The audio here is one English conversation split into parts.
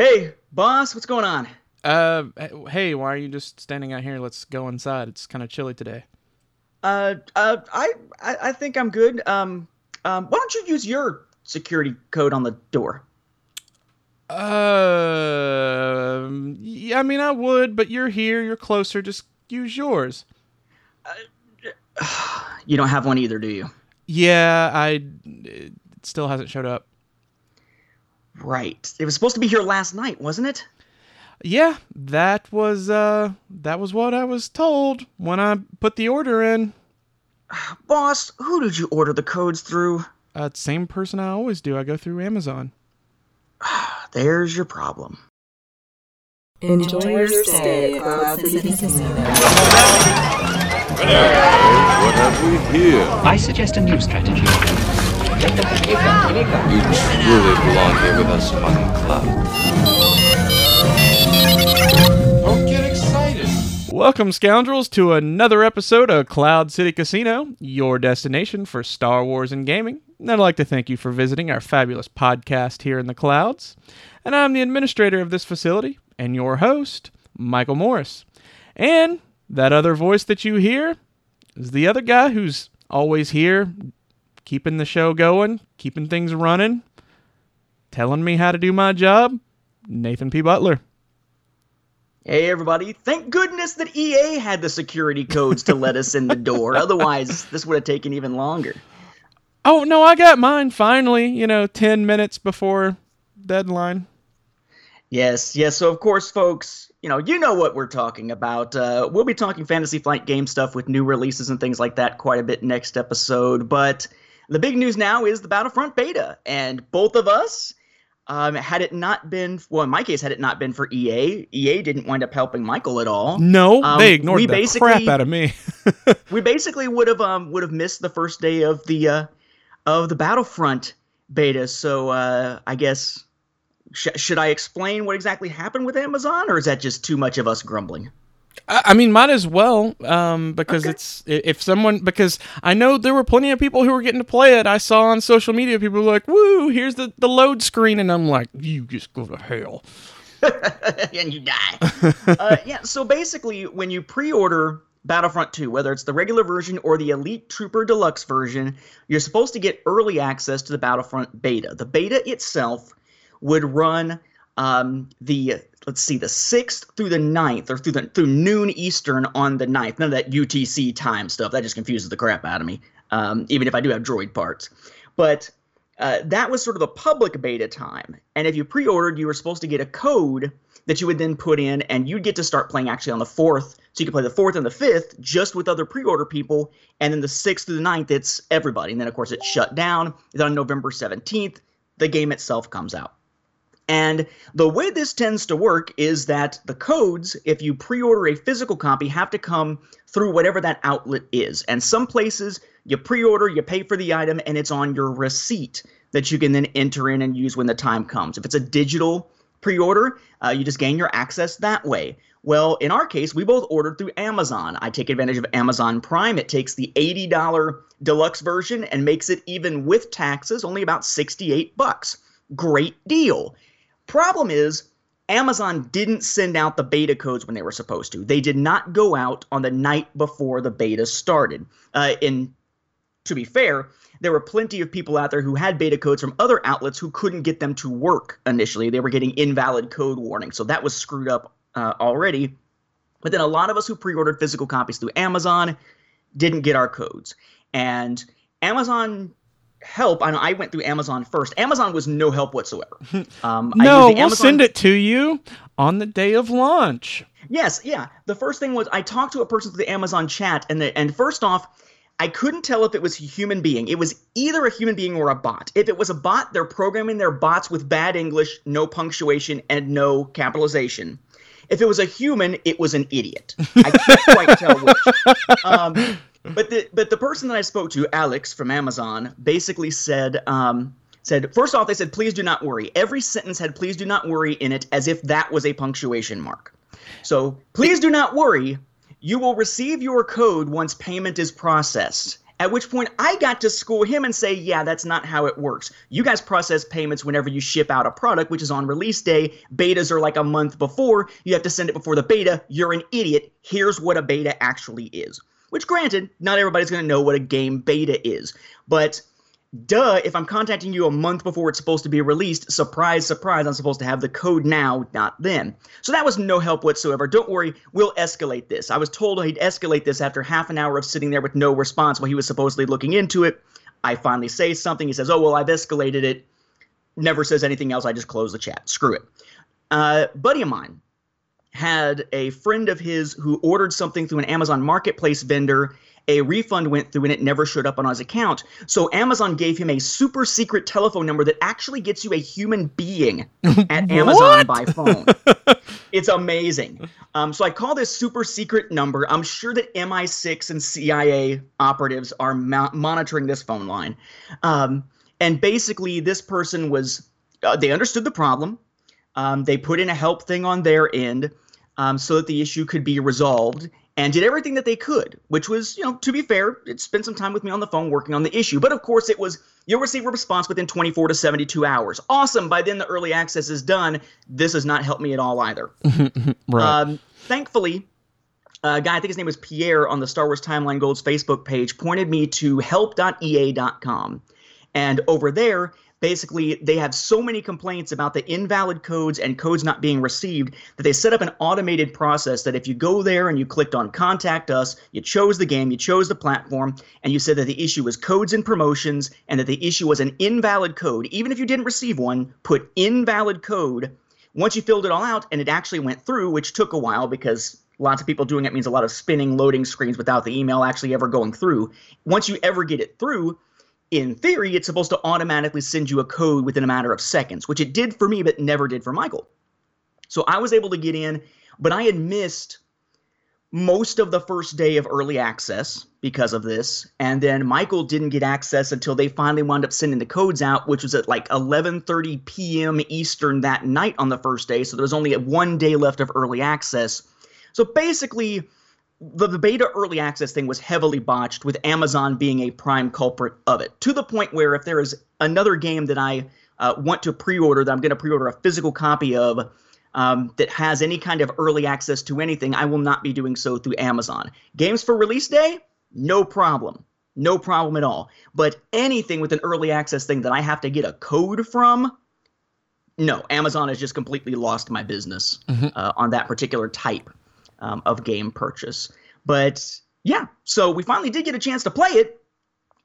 Hey, boss, what's going on? Uh, hey, why are you just standing out here? Let's go inside. It's kind of chilly today. Uh, uh, I, I, I think I'm good. Um, um, why don't you use your security code on the door? Uh, yeah, I mean, I would, but you're here, you're closer. Just use yours. You don't have one either, do you? Yeah, I. It still hasn't showed up. Right. It was supposed to be here last night, wasn't it? Yeah, that was uh, that was what I was told when I put the order in. Boss, who did you order the codes through? Uh, same person I always do. I go through Amazon. There's your problem. Enjoy your stay at Cloud City Casino. What have we here? I suggest a new strategy. You truly belong here with us among the clouds. Don't get excited. Welcome, scoundrels, to another episode of Cloud City Casino, your destination for Star Wars and gaming. And I'd like to thank you for visiting our fabulous podcast here in the clouds. And I'm the administrator of this facility and your host, Michael Morris. And that other voice that you hear is the other guy who's always here, keeping the show going, keeping things running, telling me how to do my job, Nathan P. Butler. Hey, everybody. Thank goodness that EA had the security codes to let us in the door. Otherwise, this would have taken even longer. Oh no, I got mine finally. You know, ten minutes before deadline. Yes, yes. So, of course, folks, you know, you know what we're talking about. Uh, we'll be talking Fantasy Flight game stuff with new releases and things like that quite a bit next episode. But the big news now is the Battlefront beta, and both of us, um, had it not been, well, in my case, had it not been for EA, EA didn't wind up helping Michael at all. No, Um, they ignored we the basically- crap out of me. we basically would have um would have missed the first day of the uh of the Battlefront beta. So uh I guess sh- should I explain what exactly happened with Amazon, or is that just too much of us grumbling? I, I mean, might as well, um, because Okay. it's if someone because I know there were plenty of people who were getting to play it. I saw on social media people were like, "Woo, here's the the load screen," and I'm like, "You just go to hell." and you die. uh, yeah. So basically, when you pre-order Battlefront 2, whether it's the regular version or the Elite Trooper Deluxe version, you're supposed to get early access to the Battlefront beta. The beta itself would run um, the let's see the 6th through the 9th or through the through noon eastern on the 9th none of that utc time stuff. That just confuses the crap out of me um, even if i do have droid parts. But uh, that was sort of a public beta time. And if you pre-ordered you were supposed to get a code that you would then put in and you'd get to start playing actually on the 4th so you could play the 4th and the 5th just with other pre-order people and then the 6th through the 9th it's everybody. And then of course it's shut down. Then on november 17th the game itself comes out and the way this tends to work is that the codes, if you pre order a physical copy, have to come through whatever that outlet is. And some places you pre order, you pay for the item, and it's on your receipt that you can then enter in and use when the time comes. If it's a digital pre order, uh, you just gain your access that way. Well, in our case, we both ordered through Amazon. I take advantage of Amazon Prime. It takes the $80 deluxe version and makes it even with taxes only about 68 bucks. Great deal. Problem is, Amazon didn't send out the beta codes when they were supposed to. They did not go out on the night before the beta started. Uh, and to be fair, there were plenty of people out there who had beta codes from other outlets who couldn't get them to work initially. They were getting invalid code warnings, so that was screwed up uh, already. But then a lot of us who pre ordered physical copies through Amazon didn't get our codes. And Amazon help, I, know I went through Amazon first. Amazon was no help whatsoever. Um, I no, we'll Amazon- send it to you on the day of launch. Yes, yeah. The first thing was I talked to a person through the Amazon chat, and the, and first off, I couldn't tell if it was a human being. It was either a human being or a bot. If it was a bot, they're programming their bots with bad English, no punctuation, and no capitalization. If it was a human, it was an idiot. I can't quite tell which. Um, but the but the person that I spoke to, Alex from Amazon, basically said um, said first off, they said please do not worry. Every sentence had please do not worry in it, as if that was a punctuation mark. So please do not worry. You will receive your code once payment is processed. At which point I got to school him and say, yeah, that's not how it works. You guys process payments whenever you ship out a product, which is on release day. Betas are like a month before. You have to send it before the beta. You're an idiot. Here's what a beta actually is. Which, granted, not everybody's going to know what a game beta is. But duh, if I'm contacting you a month before it's supposed to be released, surprise, surprise, I'm supposed to have the code now, not then. So that was no help whatsoever. Don't worry, we'll escalate this. I was told he'd escalate this after half an hour of sitting there with no response while he was supposedly looking into it. I finally say something. He says, Oh, well, I've escalated it. Never says anything else. I just close the chat. Screw it. Uh, buddy of mine had a friend of his who ordered something through an Amazon Marketplace vendor a refund went through and it never showed up on his account. So Amazon gave him a super secret telephone number that actually gets you a human being at Amazon by phone. it's amazing. Um, so I call this super secret number. I'm sure that MI6 and CIA operatives are mo- monitoring this phone line. Um, and basically, this person was, uh, they understood the problem. Um, they put in a help thing on their end um, so that the issue could be resolved and did everything that they could, which was, you know, to be fair, it spent some time with me on the phone working on the issue. But of course, it was you'll receive a response within 24 to 72 hours. Awesome. By then, the early access is done. This has not helped me at all either. right. Um, thankfully, a guy, I think his name was Pierre, on the Star Wars Timeline Gold's Facebook page, pointed me to help.ea.com. And over there, basically they have so many complaints about the invalid codes and codes not being received that they set up an automated process that if you go there and you clicked on contact us you chose the game you chose the platform and you said that the issue was codes and promotions and that the issue was an invalid code. Even if you didn't receive one put invalid code. Once you filled it all out and it actually went through which took a while because lots of people doing it means a lot of spinning loading screens without the email actually ever going through once you ever get it through in theory, it's supposed to automatically send you a code within a matter of seconds, which it did for me, but never did for Michael. So I was able to get in, but I had missed most of the first day of early access because of this and then michael didn't get access until they finally wound up sending the codes out which was at like 11:30 p.m. eastern that night on the first day so there was only one day left of early access so basically the, the beta early access thing was heavily botched with Amazon being a prime culprit of it to the point where if there is another game that I uh, want to pre-order that I'm going to pre-order a physical copy of um, that has any kind of early access to anything, I will not be doing so through Amazon. Games for release day, no problem. No problem at all. But anything with an early access thing that I have to get a code from, no, Amazon has just completely lost my business uh, on that particular type um, of game purchase. But yeah, so we finally did get a chance to play it.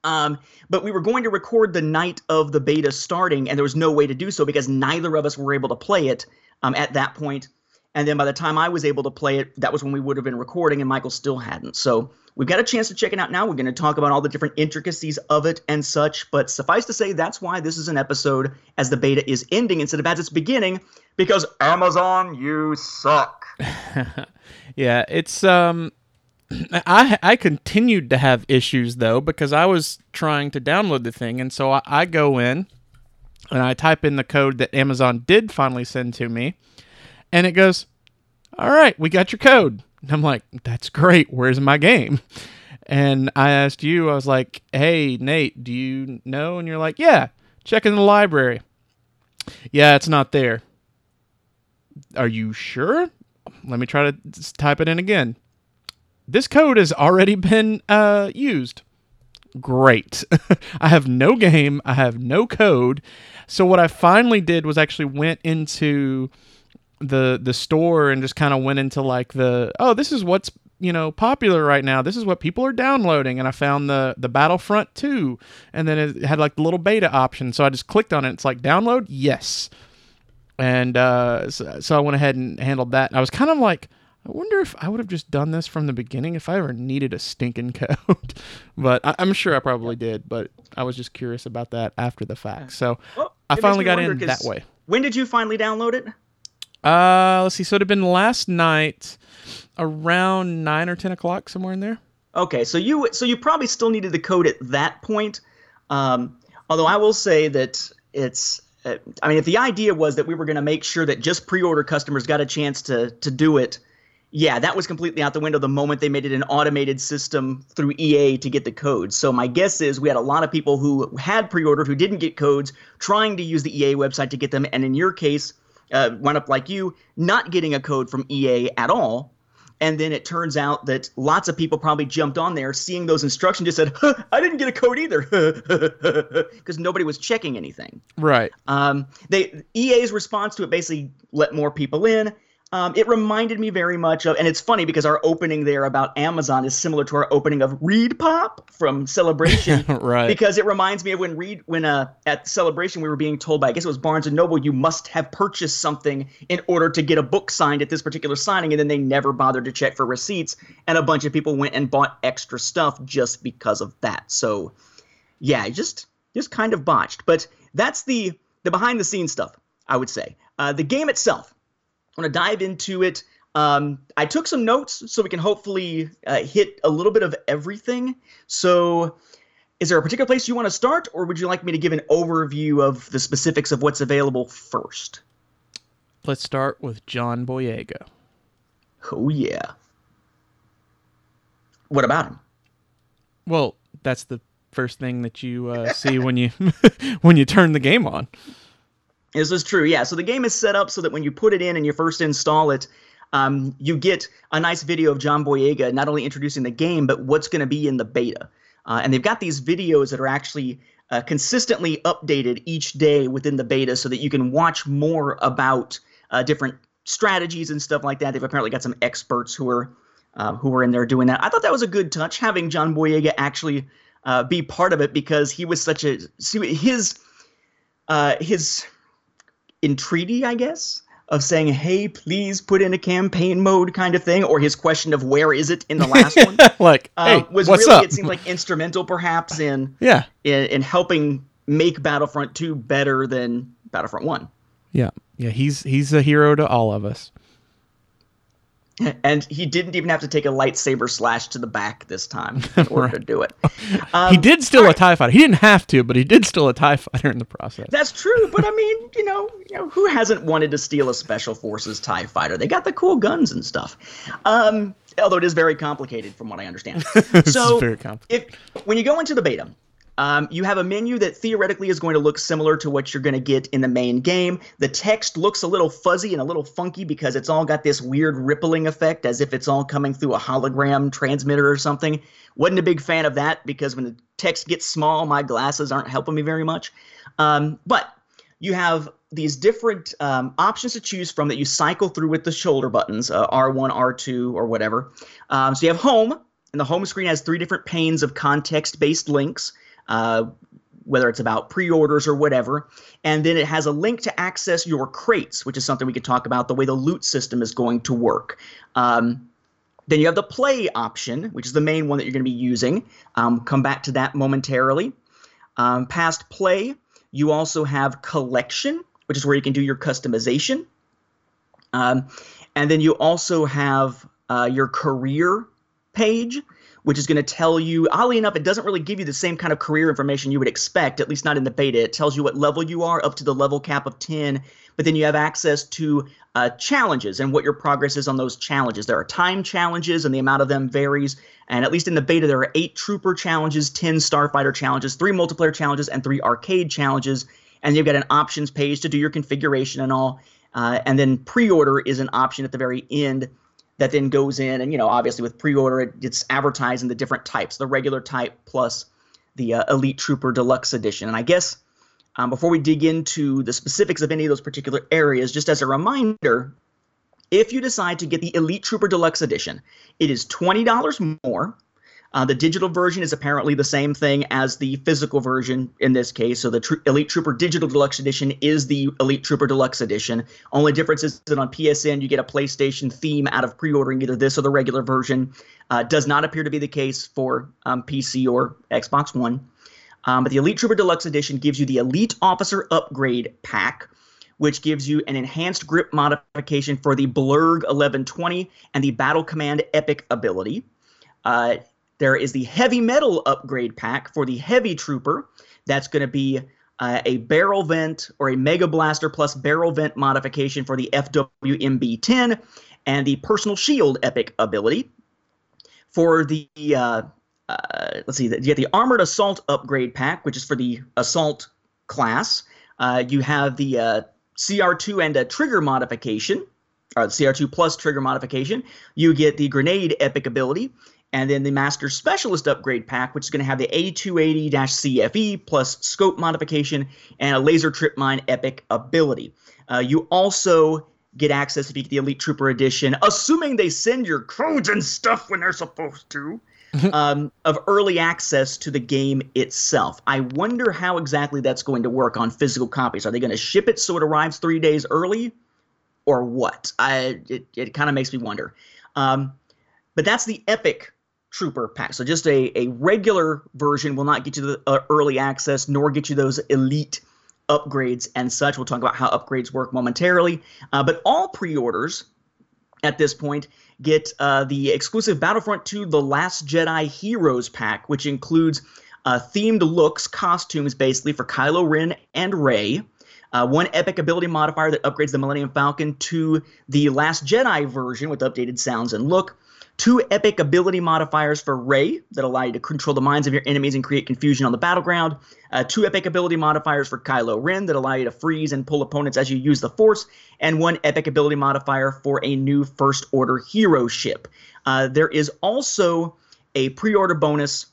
Um, but we were going to record the night of the beta starting, and there was no way to do so because neither of us were able to play it um, at that point. And then by the time I was able to play it, that was when we would have been recording, and Michael still hadn't. So we've got a chance to check it out now. We're going to talk about all the different intricacies of it and such. But suffice to say, that's why this is an episode as the beta is ending instead of as it's beginning, because Amazon, you suck. yeah, it's um I I continued to have issues though because I was trying to download the thing and so I, I go in and I type in the code that Amazon did finally send to me and it goes, "All right, we got your code." And I'm like, "That's great. Where's my game?" And I asked you, I was like, "Hey, Nate, do you know?" And you're like, "Yeah, check in the library." Yeah, it's not there. Are you sure? Let me try to type it in again. This code has already been uh, used. Great. I have no game. I have no code. So what I finally did was actually went into the the store and just kind of went into like the oh this is what's you know popular right now this is what people are downloading and i found the the battlefront 2 and then it had like the little beta option so i just clicked on it it's like download yes and uh, so, so I went ahead and handled that. I was kind of like, I wonder if I would have just done this from the beginning if I ever needed a stinking code. but I, I'm sure I probably did. But I was just curious about that after the fact. So Well, I finally got wonder, in that way. When did you finally download it? Uh, let's see. So it had been last night, around nine or ten o'clock, somewhere in there. Okay, so you so you probably still needed the code at that point. Um, although I will say that it's. Uh, I mean, if the idea was that we were going to make sure that just pre-order customers got a chance to to do it, yeah, that was completely out the window the moment they made it an automated system through EA to get the codes. So my guess is we had a lot of people who had pre-ordered who didn't get codes, trying to use the EA website to get them, and in your case, uh, wound up like you, not getting a code from EA at all. And then it turns out that lots of people probably jumped on there, seeing those instructions, just said, huh, "I didn't get a code either," because nobody was checking anything. Right. Um, they EA's response to it basically let more people in. Um, it reminded me very much of, and it's funny because our opening there about Amazon is similar to our opening of Reed Pop from Celebration, Right. Because it reminds me of when Reed, when uh, at Celebration we were being told by I guess it was Barnes and Noble, you must have purchased something in order to get a book signed at this particular signing, and then they never bothered to check for receipts, and a bunch of people went and bought extra stuff just because of that. So, yeah, just just kind of botched. But that's the the behind the scenes stuff, I would say. Uh, the game itself, I'm gonna dive into it. Um, I took some notes so we can hopefully uh, hit a little bit of everything. So, is there a particular place you want to start, or would you like me to give an overview of the specifics of what's available first? Let's start with John Boyega. Oh yeah. What about him? Well, that's the first thing that you uh, see when you when you turn the game on. This is true, yeah. So the game is set up so that when you put it in and you first install it, um, you get a nice video of John Boyega not only introducing the game, but what's going to be in the beta. Uh, and they've got these videos that are actually uh, consistently updated each day within the beta so that you can watch more about uh, different strategies and stuff like that. They've apparently got some experts who are uh, who were in there doing that. I thought that was a good touch having John Boyega actually uh, be part of it because he was such a his uh, his entreaty, I guess, of saying, "Hey, please put in a campaign mode" kind of thing, or his question of "Where is it?" in the last one. like, uh, hey, was what's really up? it seemed like instrumental perhaps in, yeah, in in helping make Battlefront 2 better than Battlefront 1. yeah, yeah. He's he's a hero to all of us. And he didn't even have to take a lightsaber slash to the back this time in order to do it. Um, he did steal a Tie Fighter. He didn't have to, but he did steal a Tie Fighter in the process. That's true, but I mean, you know, you know, who hasn't wanted to steal a Special Forces Tie Fighter? They got the cool guns and stuff. Um, although it is very complicated, from what I understand. so, very complicated. if when you go into the beta, um, you have a menu that theoretically is going to look similar to what you're going to get in the main game. The text looks a little fuzzy and a little funky because it's all got this weird rippling effect as if it's all coming through a hologram transmitter or something. Wasn't a big fan of that because when the text gets small, my glasses aren't helping me very much. Um, but you have these different um, options to choose from that you cycle through with the shoulder buttons uh, R1, R2, or whatever. Um, so you have home, and the home screen has three different panes of context based links. Uh, whether it's about pre-orders or whatever, and then it has a link to access your crates, which is something we could talk about the way the loot system is going to work. Um, then you have the play option, which is the main one that you're going to be using. Um, come back to that momentarily. Um, past play, you also have collection, which is where you can do your customization. Um, and then you also have uh, your career page, which is going to tell you, oddly enough, it doesn't really give you the same kind of career information you would expect, at least not in the beta. It tells you what level you are up to the level cap of 10, but then you have access to uh, challenges and what your progress is on those challenges. There are time challenges, and the amount of them varies. And at least in the beta, there are eight trooper challenges, 10 starfighter challenges, three multiplayer challenges, and three arcade challenges. And you've got an options page to do your configuration and all. Uh, and then pre-order is an option at the very end that then goes in and you know obviously with pre-order it, it's advertising the different types the regular type plus the uh, elite trooper deluxe edition. And i guess um, before we dig into the specifics of any of those particular areas just as a reminder if you decide to get the elite trooper deluxe edition it is $20 more uh, the digital version is apparently the same thing as the physical version in this case. So the Tr- Elite Trooper Digital Deluxe Edition is the Elite Trooper Deluxe Edition. Only difference is that on PSN you get a PlayStation theme out of pre-ordering either this or the regular version. Uh, does not appear to be the case for um, PC or Xbox One. Um, but the Elite Trooper Deluxe Edition gives you the Elite Officer Upgrade Pack, which gives you an enhanced grip modification for the Blurrg 1120 and the Battle Command Epic ability. Uh, there is the heavy metal upgrade pack for the heavy trooper. That's going to be uh, a barrel vent or a mega blaster plus barrel vent modification for the FWMB 10. and the Personal Shield epic ability. For the uh, uh, let's see, you get the Armored Assault upgrade pack, which is for the Assault class. Uh, you have the uh, CR2 and a trigger modification, or CR2 plus trigger modification. You get the Grenade epic ability, and then the Master Specialist upgrade pack, which is going to have the A280 CFE plus scope modification and a Laser Trip Mine epic ability. Uh, you also get access if you get the Elite Trooper Edition, assuming they send your codes and stuff when they're supposed to. um, of early access to the game itself. I wonder how exactly that's going to work on physical copies. Are they going to ship it so it arrives three days early, or what? I it, it kind of makes me wonder. Um, but that's the Epic Trooper pack. So just a, a regular version will not get you the uh, early access, nor get you those elite upgrades and such. We'll talk about how upgrades work momentarily. Uh, but all pre-orders at this point get uh, the exclusive Battlefront 2 The Last Jedi Heroes pack, which includes uh, themed looks, costumes basically for Kylo Ren and Rey. Uh, one epic ability modifier that upgrades the Millennium Falcon to the Last Jedi version with updated sounds and look two epic ability modifiers for Rey that allow you to control the minds of your enemies and create confusion on the battleground, uh, two epic ability modifiers for Kylo Ren that allow you to freeze and pull opponents as you use the Force, and one epic ability modifier for a new First Order hero ship. Uh, there is also a pre order bonus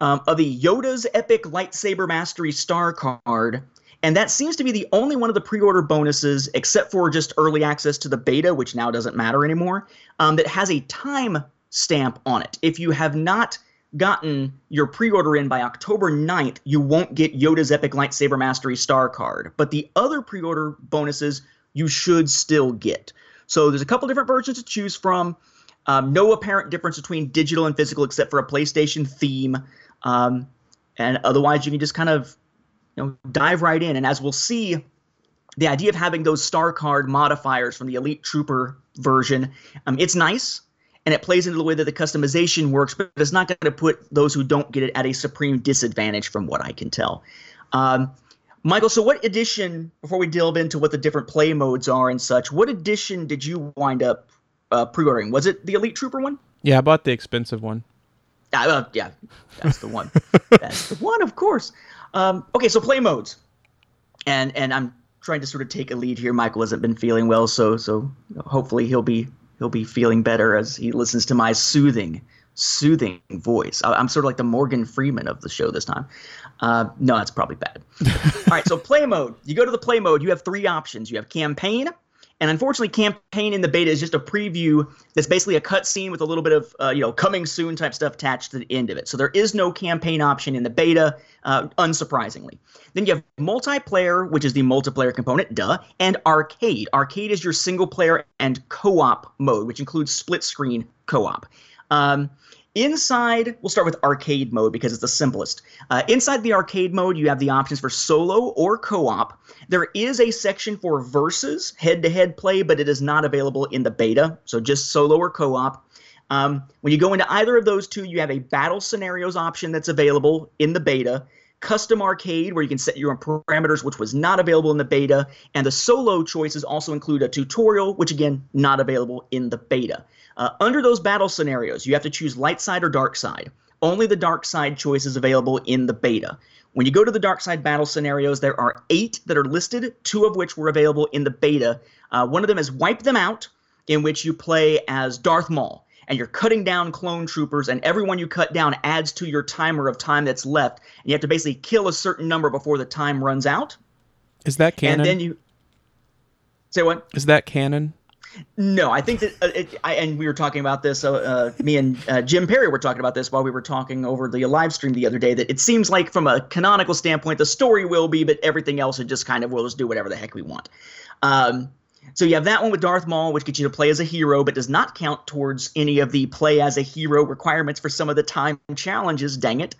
um, of the Yoda's Epic Lightsaber Mastery Star card and that seems to be the only one of the pre-order bonuses, except for just early access to the beta, which now doesn't matter anymore, um, that has a time stamp on it. If you have not gotten your pre-order in by October 9th, you won't get Yoda's Epic Lightsaber Mastery Star card. But the other pre-order bonuses you should still get. So there's a couple different versions to choose from. Um, no apparent difference between digital and physical except for a PlayStation theme. Um, and otherwise, you can just kind of you know, dive right in. And as we'll see, the idea of having those star card modifiers from the Elite Trooper version, um, it's nice and it plays into the way that the customization works, but it's not going to put those who don't get it at a supreme disadvantage, from what I can tell. Um, Michael, so what edition, before we delve into what the different play modes are and such, what edition did you wind up uh, pre ordering? Was it the Elite Trooper one? Yeah, I bought the expensive one. Uh, yeah, that's the one. that's the one, of course. Um, okay, so play modes, and and I'm trying to sort of take a lead here. Michael hasn't been feeling well, so so hopefully he'll be he'll be feeling better as he listens to my soothing soothing voice. I, am sort of like the Morgan Freeman of the show this time. Uh, no, that's probably bad. All right, so play mode. You go to the play mode. You have three options. You have campaign, and unfortunately, campaign in the beta is just a preview that's basically a cutscene with a little bit of uh, you know coming soon type stuff attached to the end of it. So there is no campaign option in the beta, uh, unsurprisingly. Then you have multiplayer, which is the multiplayer component, duh, and arcade. Arcade is your single player and co-op mode, which includes split screen co-op. Um, Inside, we'll start with arcade mode because it's the simplest. Uh, inside the arcade mode, you have the options for solo or co op. There is a section for versus, head to head play, but it is not available in the beta, so just solo or co op. Um, when you go into either of those two, you have a battle scenarios option that's available in the beta, custom arcade where you can set your own parameters, which was not available in the beta, and the solo choices also include a tutorial, which again, not available in the beta. Uh, under those battle scenarios, you have to choose light side or dark side. Only the dark side choice is available in the beta. When you go to the dark side battle scenarios, there are eight that are listed, two of which were available in the beta. Uh, one of them is Wipe Them Out, in which you play as Darth Maul and you're cutting down clone troopers, and everyone you cut down adds to your timer of time that's left. And you have to basically kill a certain number before the time runs out. Is that canon? And then you say what? Is that canon? No, I think that, uh, it, I, and we were talking about this. Uh, uh, me and uh, Jim Perry were talking about this while we were talking over the live stream the other day. That it seems like, from a canonical standpoint, the story will be, but everything else, it just kind of will just do whatever the heck we want. Um, so you have that one with Darth Maul, which gets you to play as a hero, but does not count towards any of the play as a hero requirements for some of the time challenges. Dang it!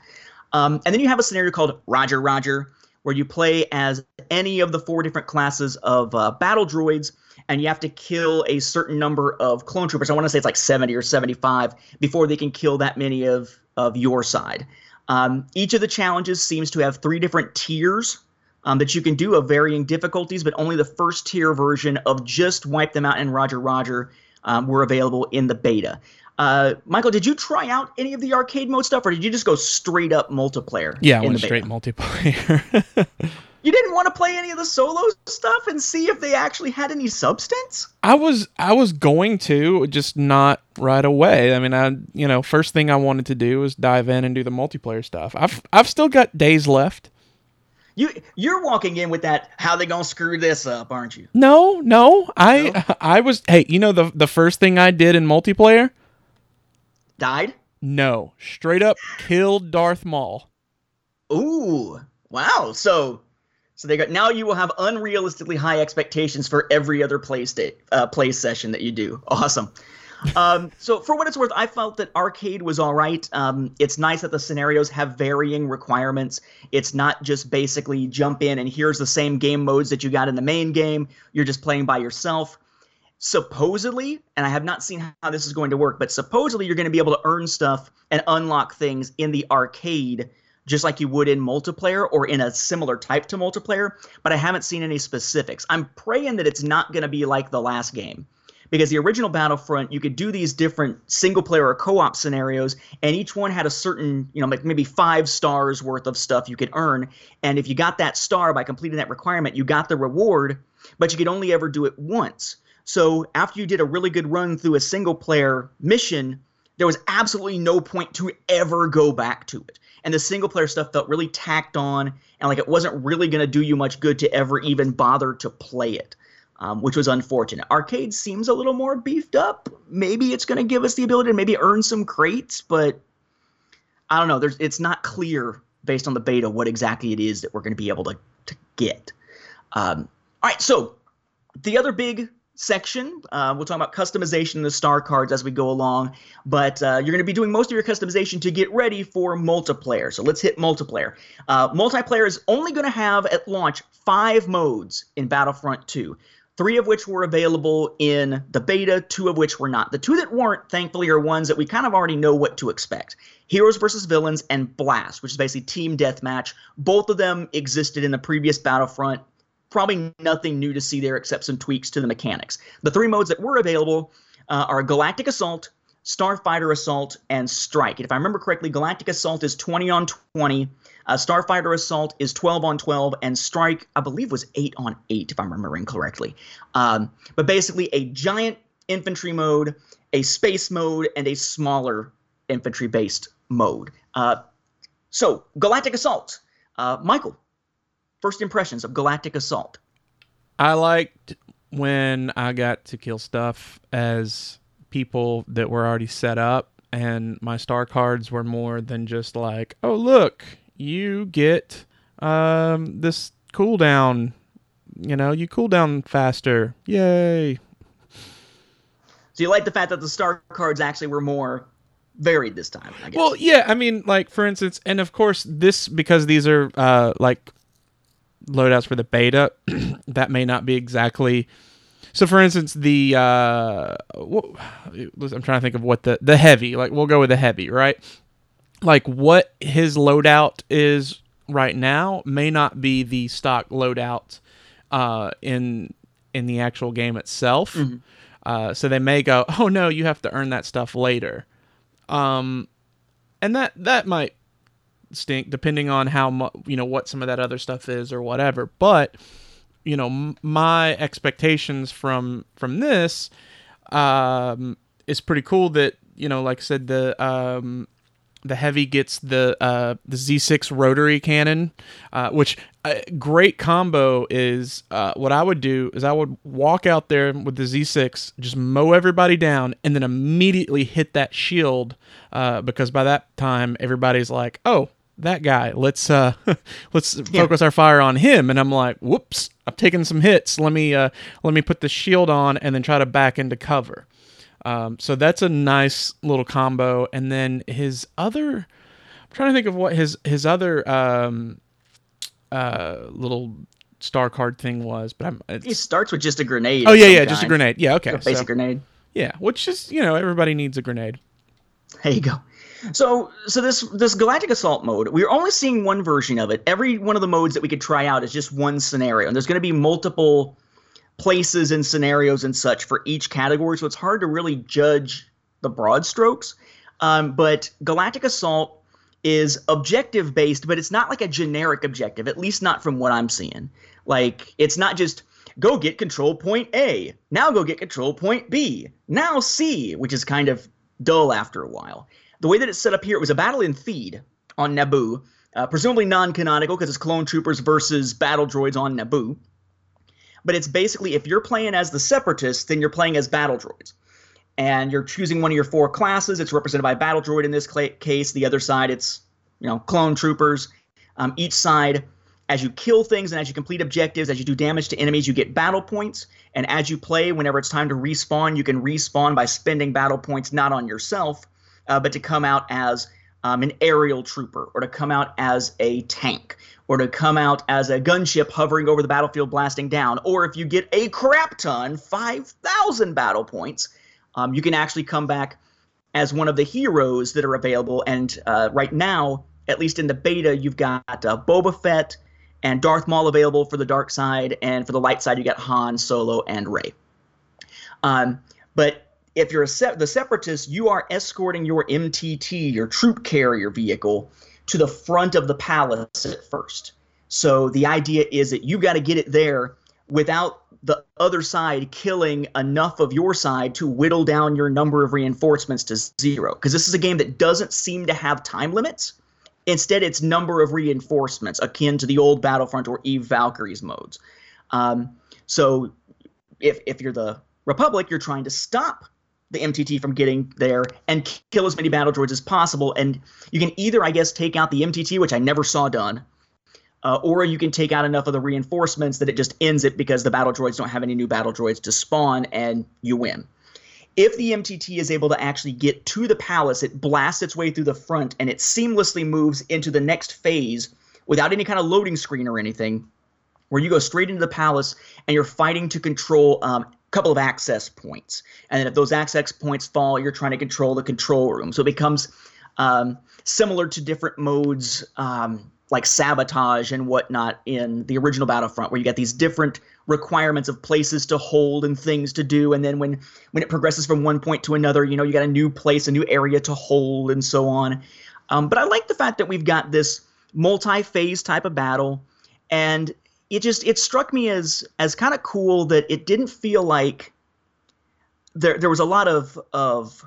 Um, and then you have a scenario called Roger Roger, where you play as any of the four different classes of uh, battle droids and you have to kill a certain number of clone troopers. I want to say it's like 70 or 75 before they can kill that many of of your side. Um, each of the challenges seems to have three different tiers um, that you can do of varying difficulties, but only the first tier version of just Wipe Them Out and Roger Roger um, were available in the beta. Uh, Michael, did you try out any of the arcade mode stuff, or did you just go straight up multiplayer? Yeah, I went straight multiplayer. You didn't want to play any of the solo stuff and see if they actually had any substance? I was I was going to, just not right away. I mean, I you know, first thing I wanted to do was dive in and do the multiplayer stuff. I've I've still got days left. You you're walking in with that how they gonna screw this up, aren't you? No, no. I I was hey, you know the the first thing I did in multiplayer? Died? No. Straight up killed Darth Maul. Ooh, wow. So so they got now you will have unrealistically high expectations for every other play state uh, play session that you do. Awesome. Um, so for what it's worth, I felt that arcade was all right. Um, it's nice that the scenarios have varying requirements. It's not just basically jump in and here's the same game modes that you got in the main game. You're just playing by yourself. Supposedly, and I have not seen how this is going to work, but supposedly you're going to be able to earn stuff and unlock things in the arcade just like you would in multiplayer or in a similar type to multiplayer, but I haven't seen any specifics. I'm praying that it's not going to be like the last game. Because the original Battlefront, you could do these different single player or co op scenarios, and each one had a certain, you know, like maybe five stars worth of stuff you could earn. And if you got that star by completing that requirement, you got the reward, but you could only ever do it once. So after you did a really good run through a single player mission, there was absolutely no point to ever go back to it. And the single player stuff felt really tacked on and like it wasn't really going to do you much good to ever even bother to play it, um, which was unfortunate. Arcade seems a little more beefed up. Maybe it's going to give us the ability to maybe earn some crates, but I don't know. There's it's not clear based on the beta what exactly it is that we're going to be able to, to get. Um, all right, so the other big section. Uh, we'll talk about customization of the star cards as we go along, but uh, you're going to be doing most of your customization to get ready for multiplayer. So let's hit multiplayer. Uh, multiplayer is only going to have at launch five modes in Battlefront 2. Three of which were available in the beta, two of which were not. The two that weren't, thankfully, are ones that we kind of already know what to expect. Heroes versus Villains and Blast, which is basically team deathmatch. Both of them existed in the previous Battlefront probably nothing new to see there except some tweaks to the mechanics. The three modes that were available uh, are Galactic Assault, Starfighter Assault, and Strike. And if I remember correctly, Galactic Assault is 20 on 20, uh, Starfighter Assault is 12 on 12, and Strike, I believe, was 8 on 8, if I'm remembering correctly. Um, but basically, a giant infantry mode, a space mode, and a smaller infantry based mode. Uh, so, Galactic Assault. Uh, Michael, first impressions of Galactic Assault? I liked when I got to kill stuff as people that were already set up, and my star cards were more than just like, oh, look, you get um, this cooldown. You know, you cool down faster. Yay. So you like the fact that the star cards actually were more varied this time, I guess. Well, yeah, I mean, like for instance, and of course, this because these are uh, like loadouts for the beta, that may not be exactly. So, for instance, the uh, I'm trying to think of what the the heavy. Like, we'll go with the heavy, right? Like, what his loadout is right now may not be the stock loadout uh, in in the actual game itself. Uh, so they may go, oh no, you have to earn that stuff later. Um, and that that might stink depending on how much you know what some of that other stuff is or whatever. But you know, my expectations from from this um, is pretty cool. That you know, like I said, the um, the heavy gets the uh, the Z6 rotary cannon, uh, which a great combo is. Uh, what I would do is I would walk out there with the Z6, just mow everybody down, and then immediately hit that shield uh, because by that time everybody's like, "Oh, that guy. Let's uh, let's focus our fire on him." And I'm like, "Whoops, I've taken some hits. Let me uh, let me put the shield on and then try to back into cover." Um, so that's a nice little combo. And then his other, I'm trying to think of what his his other um, uh, little star card thing was, but I'm. It starts with just a grenade. oh yeah, yeah, just a grenade. Yeah, okay. A basic so- grenade. yeah, which is you know everybody needs a grenade. There you go. So, so this this Galactic Assault mode, we're only seeing one version of it. Every one of the modes that we could try out is just one scenario, and there's going to be multiple places and scenarios and such for each category. So it's hard to really judge the broad strokes. Um, but Galactic Assault is objective based, but it's not like a generic objective, at least not from what I'm seeing. Like it's not just go get control point A, now go get control point B, now C, which is kind of dull after a while. The way that it's set up here, it was a battle in Theed on Naboo, uh, presumably non-canonical because it's clone troopers versus battle droids on Naboo. But it's basically if you're playing as the Separatists, then you're playing as battle droids and you're choosing one of your four classes. It's represented by battle droid in this case. The other side, it's you know clone troopers. Um, each side, as you kill things and as you complete objectives, as you do damage to enemies, you get battle points. And as you play, whenever it's time to respawn, you can respawn by spending battle points not on yourself, uh, but to come out as um, an aerial trooper, or to come out as a tank, or to come out as a gunship hovering over the battlefield blasting down. Or if you get a crap ton, 5,000 battle points, um, you can actually come back as one of the heroes that are available. And uh, right now, at least in the beta, you've got uh, Boba Fett and Darth Maul available for the dark side, and for the light side, you got Han, Solo, and Rey. Um, but if you're se- the separatist, you are escorting your MTT, your troop carrier vehicle, to the front of the palace at first. So the idea is that you've got to get it there without the other side killing enough of your side to whittle down your number of reinforcements to zero. Because this is a game that doesn't seem to have time limits. Instead, it's number of reinforcements, akin to the old Battlefront or Eve Valkyries modes. Um, so if, if you're the Republic, you're trying to stop the MTT from getting there and kill as many battle droids as possible. And you can either, I guess, take out the MTT, which I never saw done, uh, or you can take out enough of the reinforcements that it just ends it because the battle droids don't have any new battle droids to spawn and you win. If the MTT is able to actually get to the palace, it blasts its way through the front and it seamlessly moves into the next phase without any kind of loading screen or anything, where you go straight into the palace and you're fighting to control um, couple of access points. And then if those access points fall, you're trying to control the control room. So it becomes um, similar to different modes. Um, like sabotage and whatnot in the original Battlefront, where you got these different requirements of places to hold and things to do, and then when when it progresses from one point to another, you know, you got a new place, a new area to hold, and so on. Um, but I like the fact that we've got this multi-phase type of battle, and it just it struck me as as kind of cool that it didn't feel like there there was a lot of of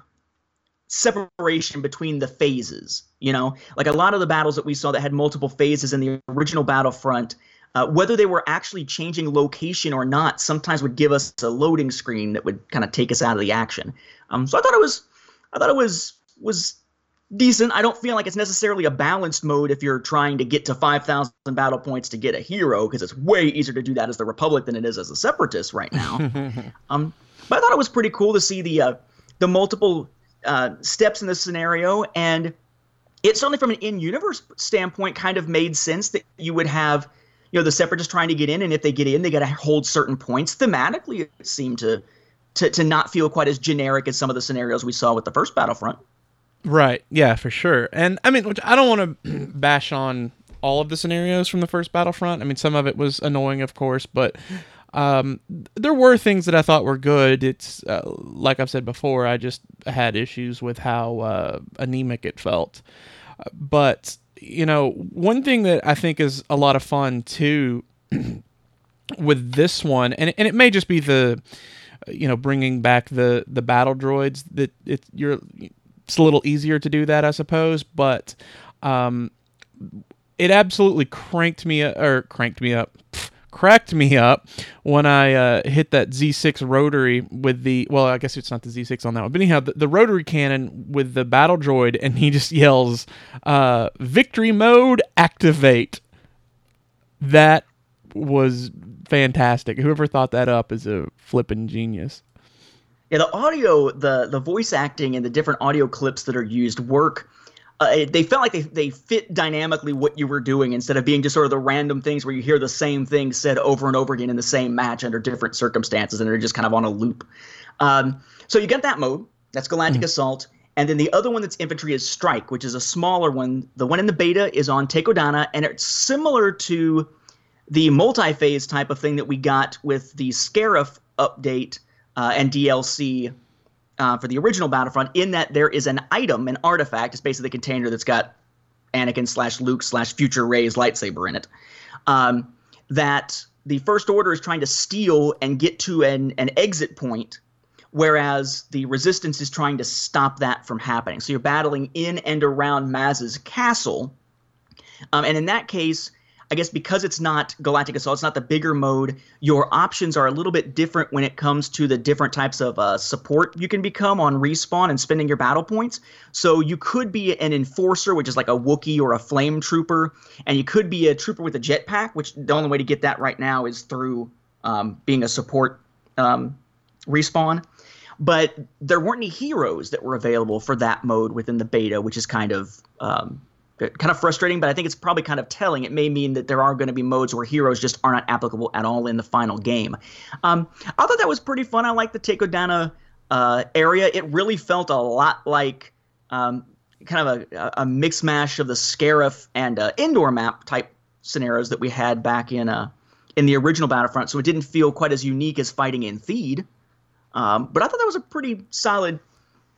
separation between the phases. You know, like a lot of the battles that we saw that had multiple phases in the original Battlefront, uh, whether they were actually changing location or not, sometimes would give us a loading screen that would kind of take us out of the action. Um, so I thought it was, I thought it was was decent. I don't feel like it's necessarily a balanced mode if you're trying to get to 5,000 battle points to get a hero, because it's way easier to do that as the Republic than it is as a Separatist right now. um, but I thought it was pretty cool to see the uh, the multiple uh, steps in the scenario, and it certainly from an in-universe standpoint kind of made sense that you would have, you know, the separatists trying to get in, and if they get in, they got to hold certain points. Thematically, it seemed to, to to not feel quite as generic as some of the scenarios we saw with the first Battlefront. Right. Yeah, for sure. And I mean, which I don't want to bash on all of the scenarios from the first Battlefront. I mean, some of it was annoying, of course, but um, there were things that I thought were good. It's uh, like I've said before, I just had issues with how uh, anemic it felt. But you know, one thing that I think is a lot of fun too with this one, and and it may just be the you know bringing back the the battle droids that it you're it's a little easier to do that, I suppose, but um, it absolutely cranked me or cranked me up. cracked me up when I uh, hit that Z6 rotary with the well, I guess it's not the Z6 on that one, but anyhow, the, the rotary cannon with the battle droid, and he just yells, uh, "Victory mode activate." That was fantastic. Whoever thought that up is a flippin' genius. Yeah, the audio, the the voice acting, and the different audio clips that are used work. Uh, they felt like they, they fit dynamically what you were doing instead of being just sort of the random things where you hear the same thing said over and over again in the same match under different circumstances and they're just kind of on a loop. Um, so you get that mode. That's Galactic mm-hmm. Assault. And then the other one that's infantry is Strike, which is a smaller one. The one in the beta is on Takodana, and it's similar to the multi-phase type of thing that we got with the Scarif update uh, and DLC uh, for the original Battlefront. In that there is an item, an artifact. It's basically the container that's got Anakin slash Luke slash future Rey's lightsaber in it. Um, that the First Order is trying to steal and get to an, an exit point, whereas the Resistance is trying to stop that from happening. So you're battling in and around Maz's castle. Um, and in that case, I guess because it's not Galactic Assault, it's not the bigger mode, your options are a little bit different when it comes to the different types of uh, support you can become on respawn and spending your battle points. So you could be an Enforcer, which is like a Wookiee or a Flame Trooper, and you could be a Trooper with a jetpack, which the only way to get that right now is through um, being a support um, respawn. But there weren't any heroes that were available for that mode within the beta, which is kind of um, kind of frustrating, but I think it's probably kind of telling. It may mean that there are going to be modes where heroes just are not applicable at all in the final game. Um, I thought that was pretty fun. I like the Takodana uh, area. It really felt a lot like um, kind of a, a mix mash of the Scarif and uh, indoor map type scenarios that we had back in uh, in the original Battlefront. So it didn't feel quite as unique as fighting in Theed. Um, but I thought that was a pretty solid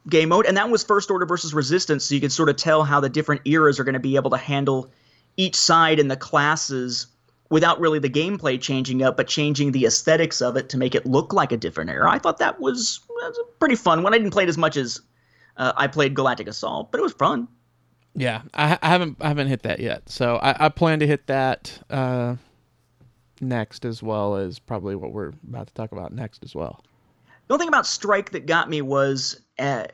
game mode, and that was First Order versus Resistance, so you could sort of tell how the different eras are going to be able to handle each side and the classes without really the gameplay changing up, but changing the aesthetics of it to make it look like a different era. I thought that was, was pretty fun. When I didn't play it as much as uh, I played Galactic Assault, but it was fun. Yeah, I, I haven't I haven't hit that yet, so I, I plan to hit that uh, next as well as probably what we're about to talk about next as well. The only thing about Strike that got me was, uh,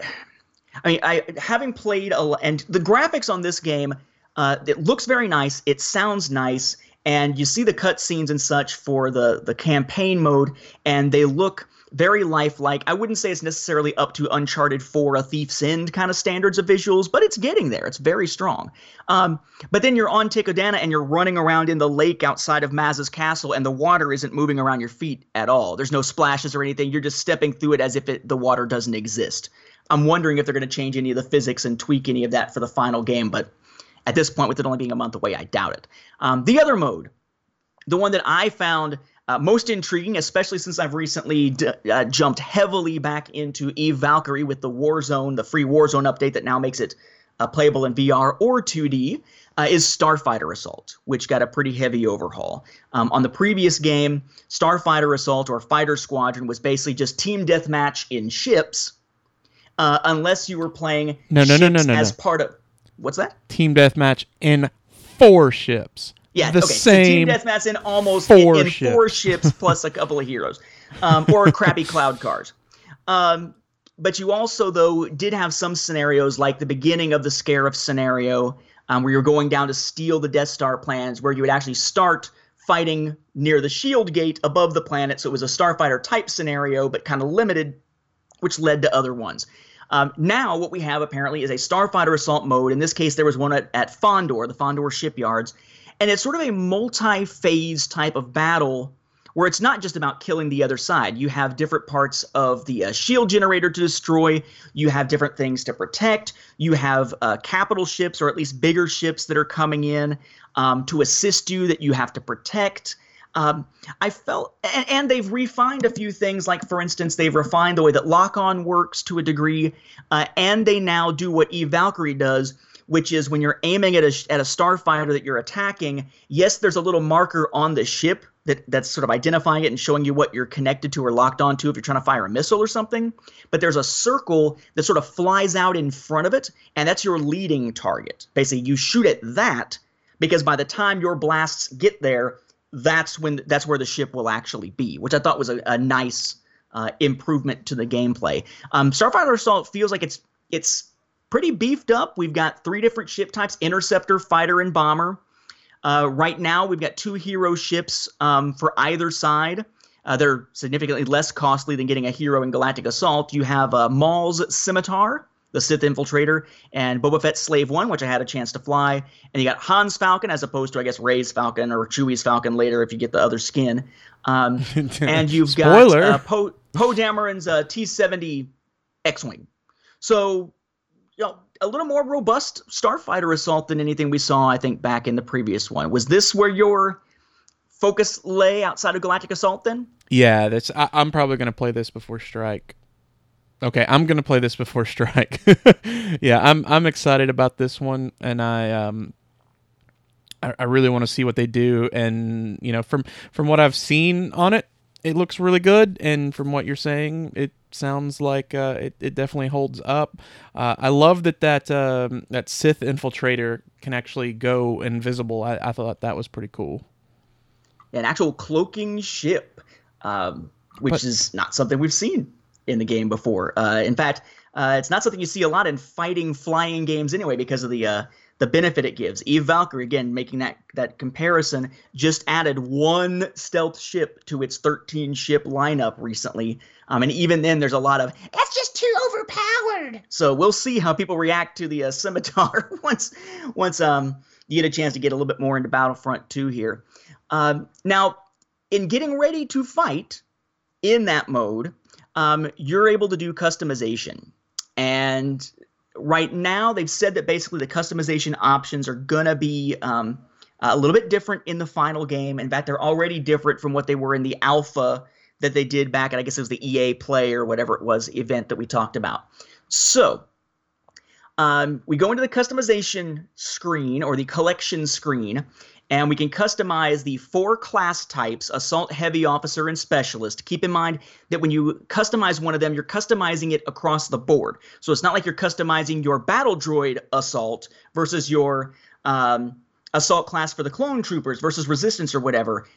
I mean, I having played a and the graphics on this game, uh, it looks very nice. It sounds nice, and you see the cutscenes and such for the the campaign mode, and they look very lifelike. I wouldn't say it's necessarily up to Uncharted 4, A Thief's End kind of standards of visuals, but it's getting there. It's very strong. Um, but then you're on Takodana and you're running around in the lake outside of Maz's castle, and the water isn't moving around your feet at all. There's no splashes or anything. You're just stepping through it as if it, the water doesn't exist. I'm wondering if they're going to change any of the physics and tweak any of that for the final game, but at this point, with it only being a month away, I doubt it. Um, the other mode, the one that I found uh, most intriguing, especially since I've recently d- uh, jumped heavily back into Eve Valkyrie with the Warzone, the free Warzone update that now makes it uh, playable in VR or 2D, uh, is Starfighter Assault, which got a pretty heavy overhaul. Um, on the previous game, Starfighter Assault or Fighter Squadron was basically just team deathmatch in ships, uh, unless you were playing No, no, no, no, no, as no. part of. What's that? Team deathmatch in four ships. Yeah, the okay. same. So Team Deathmatch in almost four in, in ships. four ships plus a couple of heroes, um, or crappy cloud cars. Um, but you also though did have some scenarios like the beginning of the Scarif scenario, um, where you're going down to steal the Death Star plans, where you would actually start fighting near the Shield Gate above the planet. So it was a Starfighter type scenario, but kind of limited, which led to other ones. Um, now, what we have apparently is a Starfighter assault mode. In this case, there was one at, at Fondor, the Fondor shipyards, and it's sort of a multi-phase type of battle where it's not just about killing the other side. You have different parts of the uh, shield generator to destroy. You have different things to protect. You have uh, capital ships, or at least bigger ships, that are coming in um, to assist you that you have to protect. Um, I felt, and, and they've refined a few things. Like, for instance, they've refined the way that lock on works to a degree, uh, and they now do what Eve Valkyrie does, which is when you're aiming at a at a starfighter that you're attacking. Yes, there's a little marker on the ship that that's sort of identifying it and showing you what you're connected to or locked onto if you're trying to fire a missile or something. But there's a circle that sort of flies out in front of it, and that's your leading target. Basically, you shoot at that because by the time your blasts get there, that's when that's where the ship will actually be, which I thought was a, a nice uh, improvement to the gameplay. Um, Starfighter Assault feels like it's it's pretty beefed up. We've got three different ship types: interceptor, fighter, and bomber. Uh, right now, we've got two hero ships um, for either side. Uh, they're significantly less costly than getting a hero in Galactic Assault. You have uh, Maul's Scimitar, the Sith Infiltrator, and Boba Fett's Slave One, which I had a chance to fly. And you got Han's Falcon, as opposed to I guess Rey's Falcon or Chewie's Falcon later if you get the other skin. Um, and you've Spoiler. got uh, Poe Poe Dameron's uh, T70 X-wing. So you know, a little more robust starfighter assault than anything we saw, I think, back in the previous one. Was this where your focus lay outside of Galactic Assault then? Yeah, that's. I, I'm probably gonna play this before Strike. Okay, I'm gonna play this before Strike. yeah, I'm I'm excited about this one, and I um I, I really want to see what they do, and you know from from what I've seen on it, it looks really good, and from what you're saying, it sounds like uh, it, it definitely holds up. Uh, I love that that um, that Sith infiltrator can actually go invisible. I, I thought that was pretty cool. An actual cloaking ship, um, which But- is not something we've seen in the game before. Uh, in fact, uh, it's not something you see a lot in fighting flying games anyway because of the uh, the benefit it gives. Eve Valkyrie, again, making that that comparison, just added one stealth ship to its 13 ship lineup recently. Um, and even then, there's a lot of that's just too overpowered. So we'll see how people react to the uh, scimitar once once um you get a chance to get a little bit more into Battlefront 2 here. Um, now, in getting ready to fight in that mode, um, you're able to do customization. And right now, they've said that basically the customization options are going to be um, a little bit different in the final game. In fact, they're already different from what they were in the alpha that they did back at, I guess it was the EA Play or whatever it was event that we talked about. So, um, we go into the customization screen or the collection screen, and we can customize the four class types assault, heavy officer, and specialist. Keep in mind that when you customize one of them, you're customizing it across the board. So it's not like you're customizing your battle droid assault versus your um, assault class for the clone troopers versus resistance or whatever.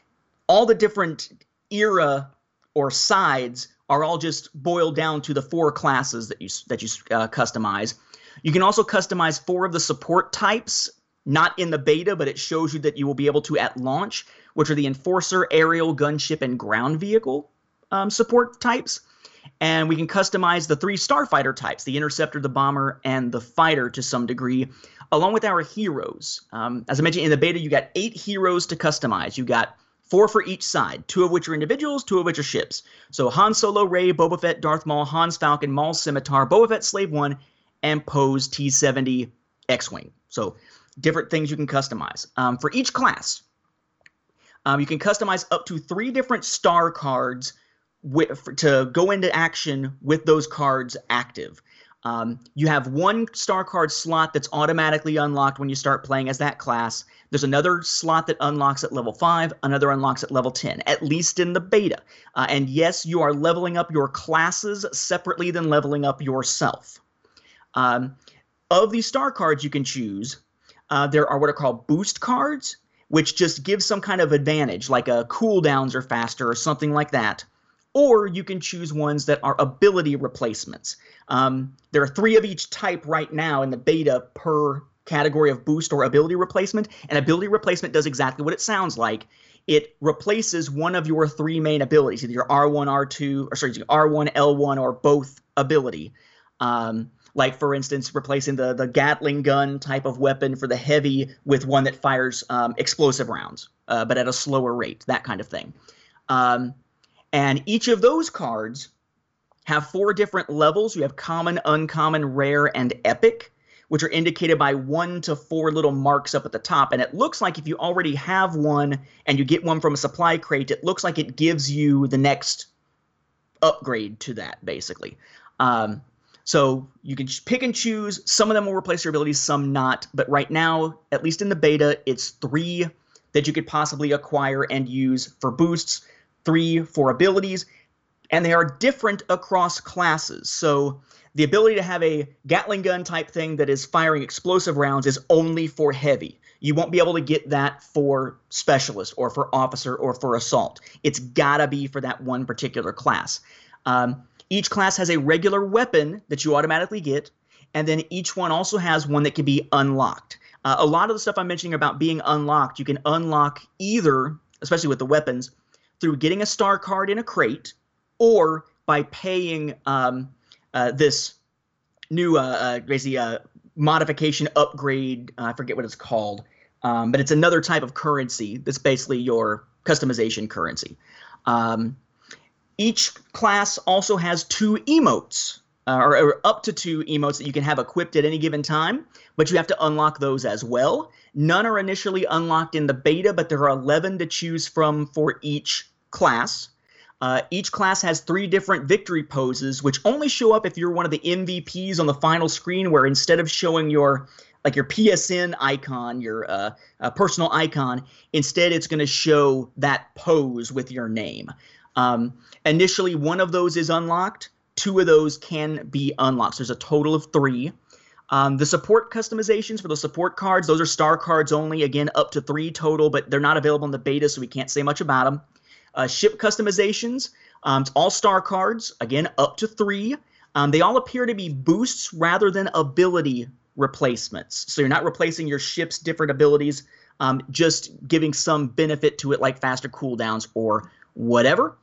All the different era or sides are all just boiled down to the four classes that you that you uh, customize. You can also customize four of the support types, not in the beta, but it shows you that you will be able to at launch, which are the enforcer, aerial, gunship, and ground vehicle um, support types. And we can customize the three starfighter types the interceptor, the bomber, and the fighter to some degree, along with our heroes. Um, as I mentioned in the beta, you got eight heroes to customize. You got four for each side, two of which are individuals, two of which are ships. So Han Solo, Rey, Boba Fett, Darth Maul, Hans Falcon, Maul Scimitar, Boba Fett Slave One, and Poe's T70 X-wing. So different things you can customize um, for each class. Um, you can customize up to three different star cards with, to go into action with those cards active. Um, you have one star card slot that's automatically unlocked when you start playing as that class. There's another slot that unlocks at level 5, another unlocks at level 10, at least in the beta. Uh, and yes, you are leveling up your classes separately than leveling up yourself. Um, of these star cards you can choose, uh, there are what are called boost cards, which just give some kind of advantage, like a cooldowns are faster or something like that. Or you can choose ones that are ability replacements. Um, there are three of each type right now in the beta per category of boost or ability replacement. And ability replacement does exactly what it sounds like. It replaces one of your three main abilities, either your R1, R2, or sorry, R1, L1, or both ability. Um, like for instance, replacing the the Gatling gun type of weapon for the heavy with one that fires um, explosive rounds, uh, but at a slower rate, that kind of thing. Um, and each of those cards have four different levels. You have common, uncommon, rare, and epic, which are indicated by one to four little marks up at the top. And it looks like if you already have one and you get one from a supply crate, it looks like it gives you the next upgrade to that, basically. Um, so you can pick and choose. Some of them will replace your abilities, some not. But right now, at least in the beta, it's three that you could possibly acquire and use for boosts, three for abilities, and they are different across classes. So the ability to have a Gatling gun type thing that is firing explosive rounds is only for heavy. You won't be able to get that for specialist or for officer or for assault. It's gotta be for that one particular class. Um, each class has a regular weapon that you automatically get, and then each one also has one that can be unlocked. Uh, a lot of the stuff I'm mentioning about being unlocked, you can unlock either, especially with the weapons, through getting a star card in a crate, or by paying um, uh, this new uh, uh, basically uh, modification upgrade. uh, I forget what it's called, um, but it's another type of currency that's basically your customization currency. Um, each class also has two emotes. uh, or, or up to two emotes that you can have equipped at any given time, but you have to unlock those as well. None are initially unlocked in the beta, but there are 11 to choose from for each class. Uh, each class has three different victory poses, which only show up if you're one of the MVPs on the final screen, where instead of showing your like your PSN icon, your uh, uh, personal icon, instead it's going to show that pose with your name. Um, initially, one of those is unlocked. Two of those can be unlocked. So there's a total of three. Um, the support customizations for the support cards, those are star cards only. Again, up to three total, but they're not available in the beta, so we can't say much about them. Uh, ship customizations, um, it's all star cards, again, up to three. Um, they all appear to be boosts rather than ability replacements. So you're not replacing your ship's different abilities, um, just giving some benefit to it, like faster cooldowns or whatever.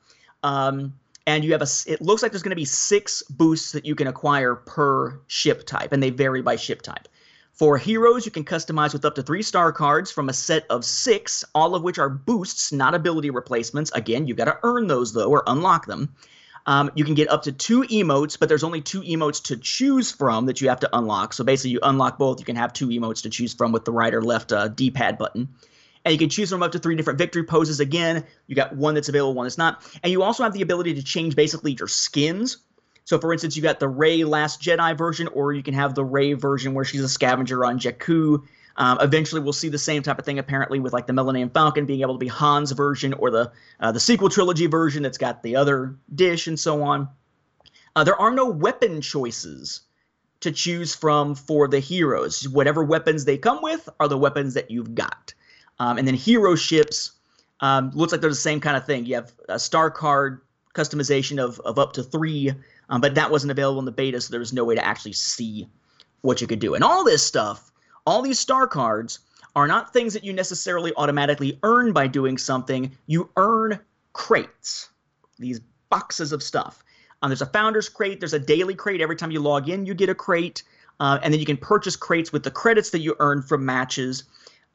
Um, and you have a. It looks like there's going to be six boosts that you can acquire per ship type, and they vary by ship type. For heroes, you can customize with up to three star cards from a set of six, all of which are boosts, not ability replacements. Again, you've got to earn those though, or unlock them. Um, you can get up to two emotes, but there's only two emotes to choose from that you have to unlock. So basically, you unlock both. You can have two emotes to choose from with the right or left uh, D-pad button. And you can choose from up to three different victory poses. Again, you got one that's available, one that's not. And you also have the ability to change basically your skins. So, for instance, you got the Rey Last Jedi version, or you can have the Rey version where she's a scavenger on Jakku. Um, eventually, we'll see the same type of thing apparently with like the Millennium Falcon being able to be Han's version or the uh, the sequel trilogy version that's got the other dish and so on. Uh, there are no weapon choices to choose from for the heroes. Whatever weapons they come with are the weapons that you've got. Um, and then hero ships um, looks like they're the same kind of thing. You have a star card customization of, of up to three, um, but that wasn't available in the beta, so there was no way to actually see what you could do. And all this stuff all these star cards are not things that you necessarily automatically earn by doing something. You earn crates, these boxes of stuff. Um, there's a founder's crate, there's a daily crate. Every time you log in, you get a crate. Uh, and then you can purchase crates with the credits that you earn from matches.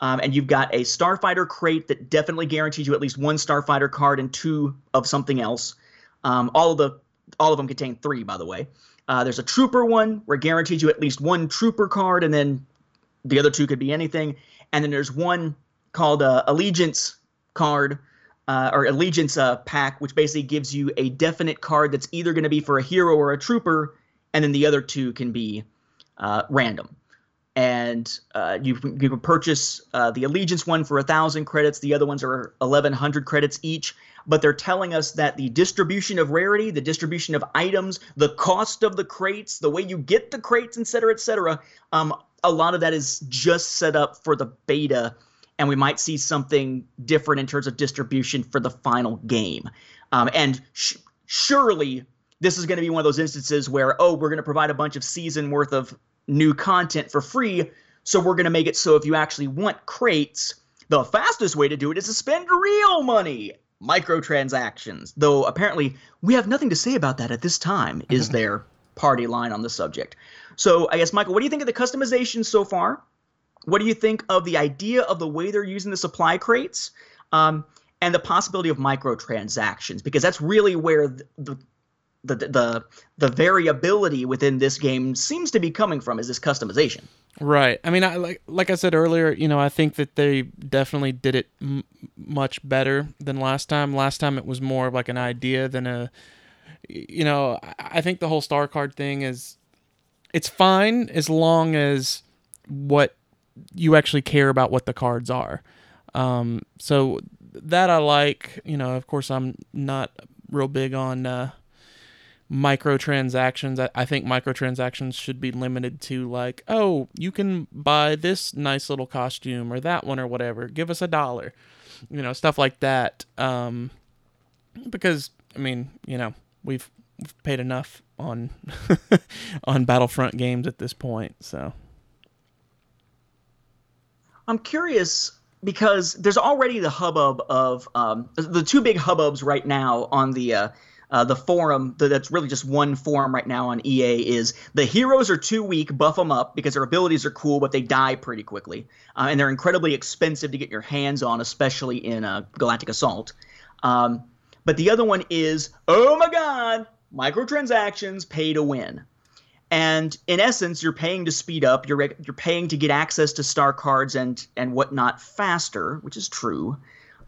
Um, and you've got a Starfighter crate that definitely guarantees you at least one Starfighter card and two of something else. Um, all of the all of them contain three, by the way. Uh, there's a Trooper one where guarantees you at least one Trooper card, and then the other two could be anything. And then there's one called uh, Allegiance card uh, or Allegiance uh, pack, which basically gives you a definite card that's either going to be for a hero or a trooper, and then the other two can be uh, random. And uh, you, you can purchase uh, the Allegiance one for a thousand credits. The other ones are eleven hundred credits each. But they're telling us that the distribution of rarity, the distribution of items, the cost of the crates, the way you get the crates, et cetera, et cetera, um, a lot of that is just set up for the beta, and we might see something different in terms of distribution for the final game. Um, and sh- surely this is going to be one of those instances where, oh, we're going to provide a bunch of season worth of new content for free. So we're going to make it so if you actually want crates, the fastest way to do it is to spend real money. Microtransactions. Though apparently we have nothing to say about that at this time, is their party line on the subject. So I guess Michael, what do you think of the customization so far? What do you think of the idea of the way they're using the supply crates, um, and the possibility of microtransactions? Because that's really where the, the the the the variability within this game seems to be coming from is this customization. Right. I mean, I like like I said earlier, you know, I think that they definitely did it m- much better than last time. Last time it was more of like an idea than a you know, I think the whole star card thing is it's fine as long as what you actually care about what the cards are. Um, so that I like. You know, of course, I'm not real big on uh, microtransactions. I, think microtransactions should be limited to like, oh, you can buy this nice little costume or that one or whatever. Give us a dollar. You know, stuff like that. Um, because I mean, you know, we've, we've paid enough on on Battlefront games at this point. So I'm curious because there's already the hubbub of um, the two big hubbubs right now on the uh, uh, the forum that's really just one forum right now on EA is the heroes are too weak, buff them up because their abilities are cool, but they die pretty quickly, uh, and they're incredibly expensive to get your hands on, especially in uh, Galactic Assault. Um, but the other one is, oh my god, microtransactions pay to win. And in essence, you're paying to speed up. You're you're paying to get access to star cards and and whatnot faster, which is true.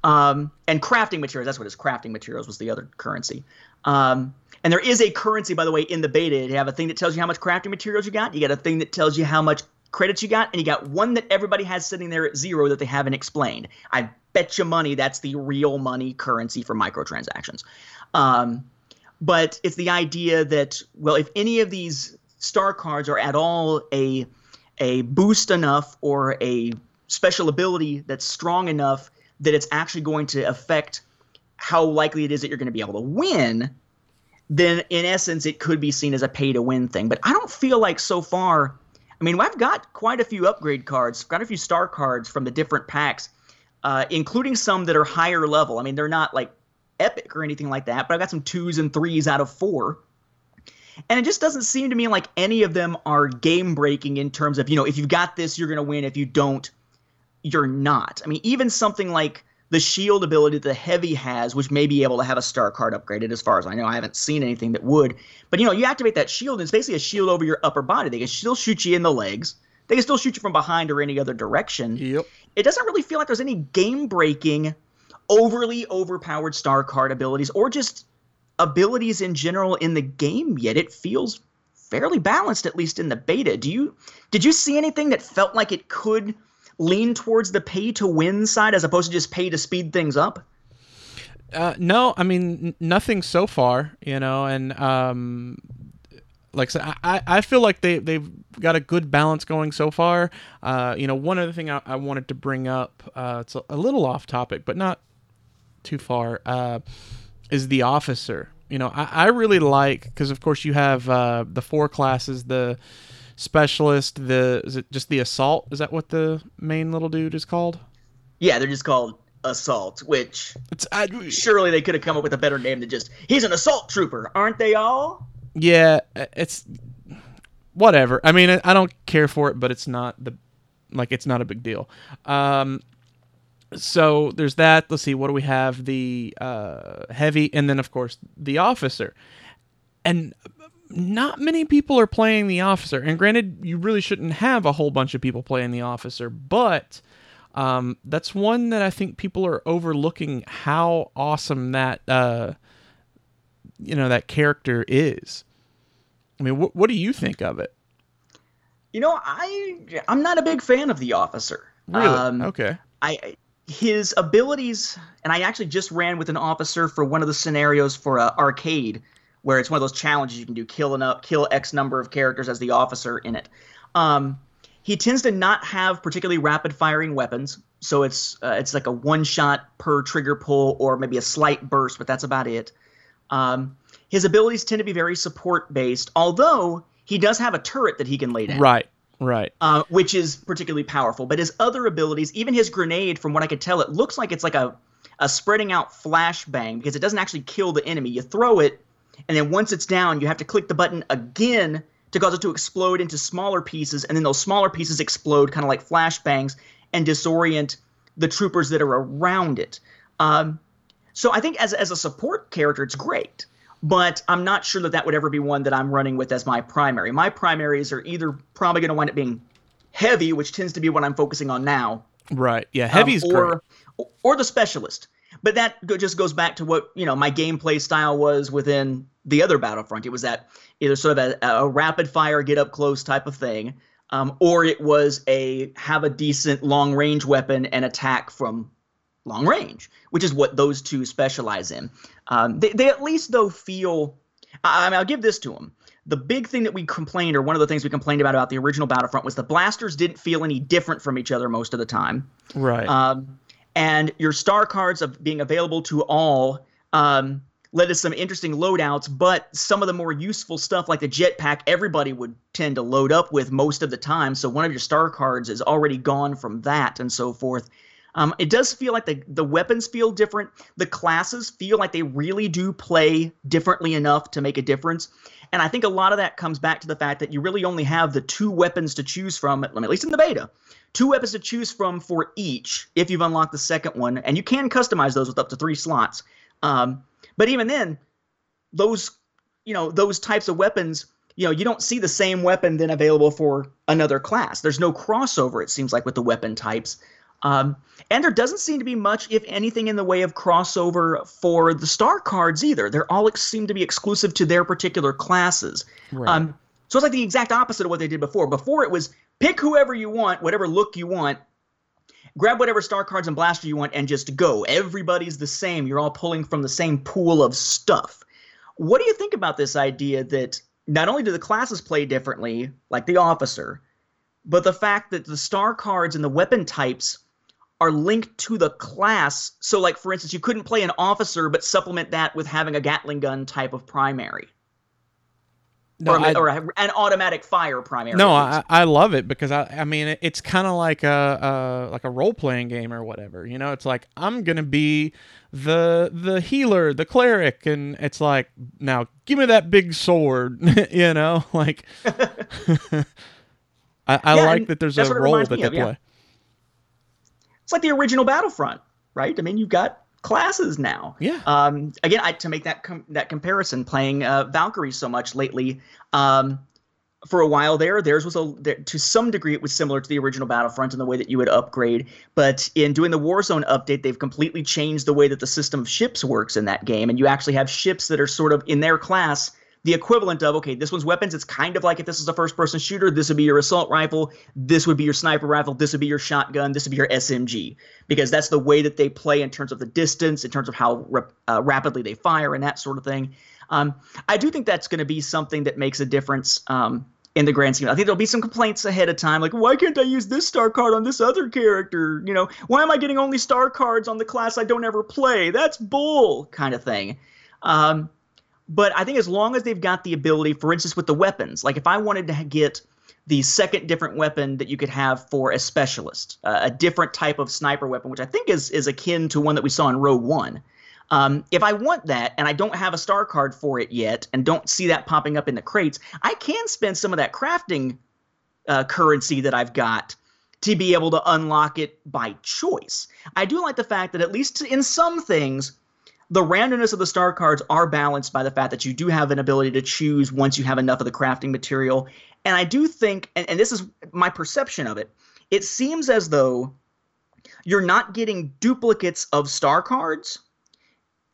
Um, and crafting materials. That's what it is. Crafting materials was the other currency. Um, and there is a currency, by the way, in the beta. You have a thing that tells you how much crafting materials you got. You got a thing that tells you how much credits you got, and you got one that everybody has sitting there at zero that they haven't explained. I bet you money that's the real money currency for microtransactions. Um, but it's the idea that well, if any of these star cards are at all a a boost enough or a special ability that's strong enough that it's actually going to affect how likely it is that you're going to be able to win, then in essence it could be seen as a pay to win thing. But I don't feel like so far. I mean, I've got quite a few upgrade cards, got a few star cards from the different packs, uh, including some that are higher level. I mean, they're not like epic or anything like that, but I've got some twos and threes out of four. And it just doesn't seem to me like any of them are game breaking in terms of, you know, if you've got this, you're going to win. If you don't, you're not. I mean, even something like the shield ability that the heavy has, which may be able to have a star card upgraded, as far as I know. I haven't seen anything that would. But, you know, you activate that shield, and it's basically a shield over your upper body. They can still shoot you in the legs, they can still shoot you from behind or any other direction. Yep. It doesn't really feel like there's any game breaking overly overpowered star card abilities or just abilities in general in the game yet. It feels fairly balanced, at least in the beta. Do you did you see anything that felt like it could lean towards the pay to win side as opposed to just pay to speed things up? Uh, no, I mean nothing so far, you know, and um, like I said, I, I feel like they they've got a good balance going so far. Uh, you know, one other thing I, I wanted to bring up, uh, it's a, a little off topic, but not too far, uh, is the officer. You know, I, I really like because of course you have uh, the four classes, the specialist, the is it just the assault? Is that what the main little dude is called? Yeah, they're just called assault, which It's I, surely they could have come up with a better name than just he's an assault trooper, aren't they all? Yeah, it's whatever. I mean, I don't care for it, but it's not the like it's not a big deal. Um, so there's that. Let's see, what do we have? The uh, heavy, and then of course the officer, and not many people are playing the officer. And granted, you really shouldn't have a whole bunch of people playing the officer, but um, that's one that I think people are overlooking how awesome that uh, you know that character is. I mean, what what do you think of it? You know, I I'm not a big fan of the officer. Really? Um, okay. I his abilities, and I actually just ran with an officer for one of the scenarios for uh, arcade, where it's one of those challenges you can do kill up kill X number of characters as the officer in it. Um, he tends to not have particularly rapid firing weapons, so it's uh, it's like a one shot per trigger pull or maybe a slight burst, but that's about it. Um, his abilities tend to be very support based, although he does have a turret that he can lay down Right. Right. uh, which is particularly powerful. But his other abilities, even his grenade, from what I could tell, it looks like it's like a, a spreading out flashbang because it doesn't actually kill the enemy. You throw it, and then once it's down, you have to click the button again to cause it to explode into smaller pieces, and then those smaller pieces explode kind of like flashbangs and disorient the troopers that are around it. Um, so I think as, as a support character, it's great but I'm not sure that that would ever be one that I'm running with as my primary. My primaries are either probably going to wind up being heavy, which tends to be what I'm focusing on now, Right. Yeah. um, Heavy's great. or or the specialist. But that just goes back to what you know my gameplay style was within the other Battlefront. It was that either sort of a, a rapid fire, get up close type of thing, um, or it was a have a decent long range weapon and attack from long range, which is what those two specialize in. Um, they, they at least though feel. I, I mean, I'll give this to them. The big thing that we complained, or one of the things we complained about about the original Battlefront, was the blasters didn't feel any different from each other most of the time. Right. Um, and your star cards of being available to all um, led to some interesting loadouts, but some of the more useful stuff like the jetpack, everybody would tend to load up with most of the time. So one of your star cards is already gone from that and so forth. Um, it does feel like the, the weapons feel different. The classes feel like they really do play differently enough to make a difference. And I think a lot of that comes back to the fact that you really only have the two weapons to choose from, at least in the beta, two weapons to choose from for each if you've unlocked the second one. And you can customize those with up to three slots. Um, but even then, those you know those types of weapons you know, you don't see the same weapon then available for another class. There's no crossover, it seems like, with the weapon types. Um, and there doesn't seem to be much, if anything, in the way of crossover for the star cards either. They're all ex- seem to be exclusive to their particular classes. Right. Um, so it's like the exact opposite of what they did before. Before it was pick whoever you want, whatever look you want, grab whatever star cards and blaster you want, and just go. Everybody's the same. You're all pulling from the same pool of stuff. What do you think about this idea that not only do the classes play differently, like the officer, but the fact that the star cards and the weapon types are linked to the class. So, like for instance, you couldn't play an officer but supplement that with having a Gatling gun type of primary, No, or, I- or a- an automatic fire primary. No. I, I love it because I, I mean it's kind of like a, a like a role playing game or whatever. You know, it's like I'm gonna be the the healer, the cleric, and it's like now give me that big sword. you know, like I, I Yeah, like that there's a role that they of, yeah. It's like the original Battlefront, right? I mean, you've got classes now. Yeah. Um, again, I, to make that com- that comparison, playing uh, Valkyrie so much lately, um, for a while there, theirs was a there, to some degree it was similar to the original Battlefront in the way that you would upgrade. But in doing the Warzone update, they've completely changed the way that the system of ships works in that game, and you actually have ships that are sort of in their class. The equivalent of okay, this one's weapons. It's kind of like if this is a first-person shooter, this would be your assault rifle, this would be your sniper rifle, this would be your shotgun, this would be your SMG, because that's the way that they play in terms of the distance, in terms of how rap- uh, rapidly they fire, and that sort of thing. Um, I do think that's going to be something that makes a difference um, in the grand scheme. I think there'll be some complaints ahead of time, like why can't I use this star card on this other character? You know, why am I getting only star cards on the class I don't ever play? That's bull, kind of thing. Um, but I think as long as they've got the ability, for instance, with the weapons, like if I wanted to get the second different weapon that you could have for a specialist, uh, a different type of sniper weapon, which I think is is akin to one that we saw in Rogue One. Um, if I want that and I don't have a star card for it yet and don't see that popping up in the crates, I can spend some of that crafting uh, currency that I've got to be able to unlock it by choice. I do like the fact that at least in some things, the randomness of the star cards are balanced by the fact that you do have an ability to choose once you have enough of the crafting material. And I do think, and, and this is my perception of it, it seems as though you're not getting duplicates of star cards,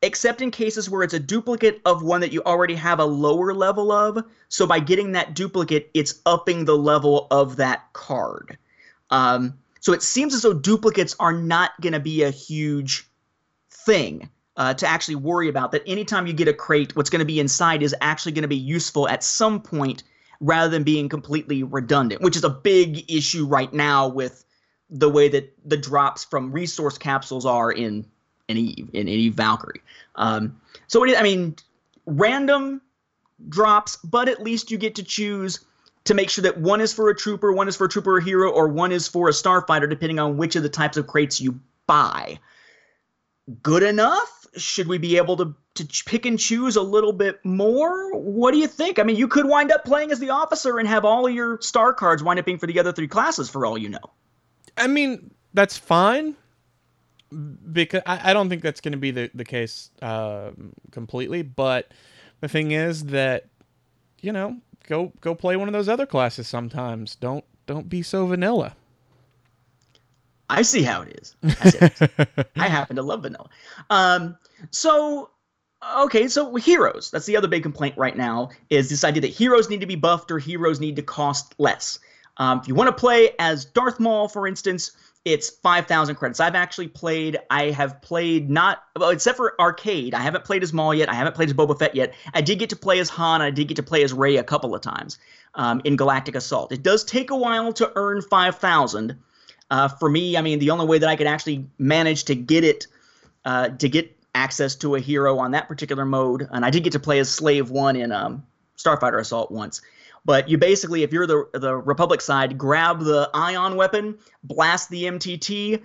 except in cases where it's a duplicate of one that you already have a lower level of. So by getting that duplicate, it's upping the level of that card. Um, so it seems as though duplicates are not going to be a huge thing uh, to actually worry about. That anytime you get a crate, what's going to be inside is actually going to be useful at some point rather than being completely redundant, which is a big issue right now with the way that the drops from resource capsules are in any in Eve Valkyrie. Um, so it, I mean, random drops, but at least you get to choose to make sure that one is for a trooper, one is for a trooper or hero, or one is for a starfighter, depending on which of the types of crates you buy. Good enough? Should we be able to to pick and choose a little bit more? What do you think? I mean, you could wind up playing as the officer and have all your star cards wind up being for the other three classes, for all you know. I mean, that's fine because I, I don't think that's going to be the the case uh, completely. But the thing is that you know, go go play one of those other classes sometimes. Don't don't be so vanilla. I see how it is. I, see how. I happen to love vanilla. Um, so okay, so heroes. That's the other big complaint right now is this idea that heroes need to be buffed or heroes need to cost less. Um, if you want to play as Darth Maul, for instance, it's 5,000 credits. I've actually played, I have played not, well, except for arcade. I haven't played as Maul yet. I haven't played as Boba Fett yet. I did get to play as Han. I did get to play as Rey a couple of times um, in Galactic Assault. It does take a while to earn 5,000. Uh, for me, I mean, the only way that I could actually manage to get it, uh, to get access to a hero on that particular mode, and I did get to play as Slave One in um, Starfighter Assault once. But you basically, if you're the the Republic side, grab the ion weapon, blast the MTT,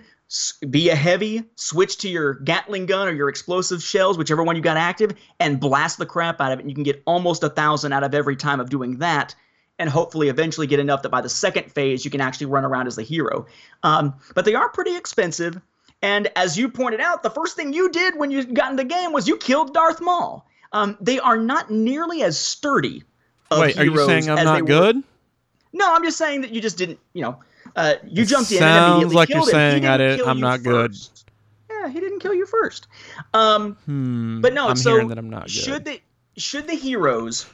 be a heavy, switch to your Gatling gun or your explosive shells, whichever one you got active, and blast the crap out of it. And you can get almost a thousand out of every time of doing that and hopefully eventually get enough that by the second phase you can actually run around as the hero. Um, but they are pretty expensive. And as you pointed out, the first thing you did when you got in the game was you killed Darth Maul. Um, they are not nearly as sturdy of Wait, are you saying I'm not were- good? No, I'm just saying that you just didn't, you know, uh, you It jumped in and sounds immediately like you're killed him. Saying I did. I'm not good. Yeah, he didn't kill you first. Um, Hmm. but no, I'm so hearing that I'm not good. should the should the heroes?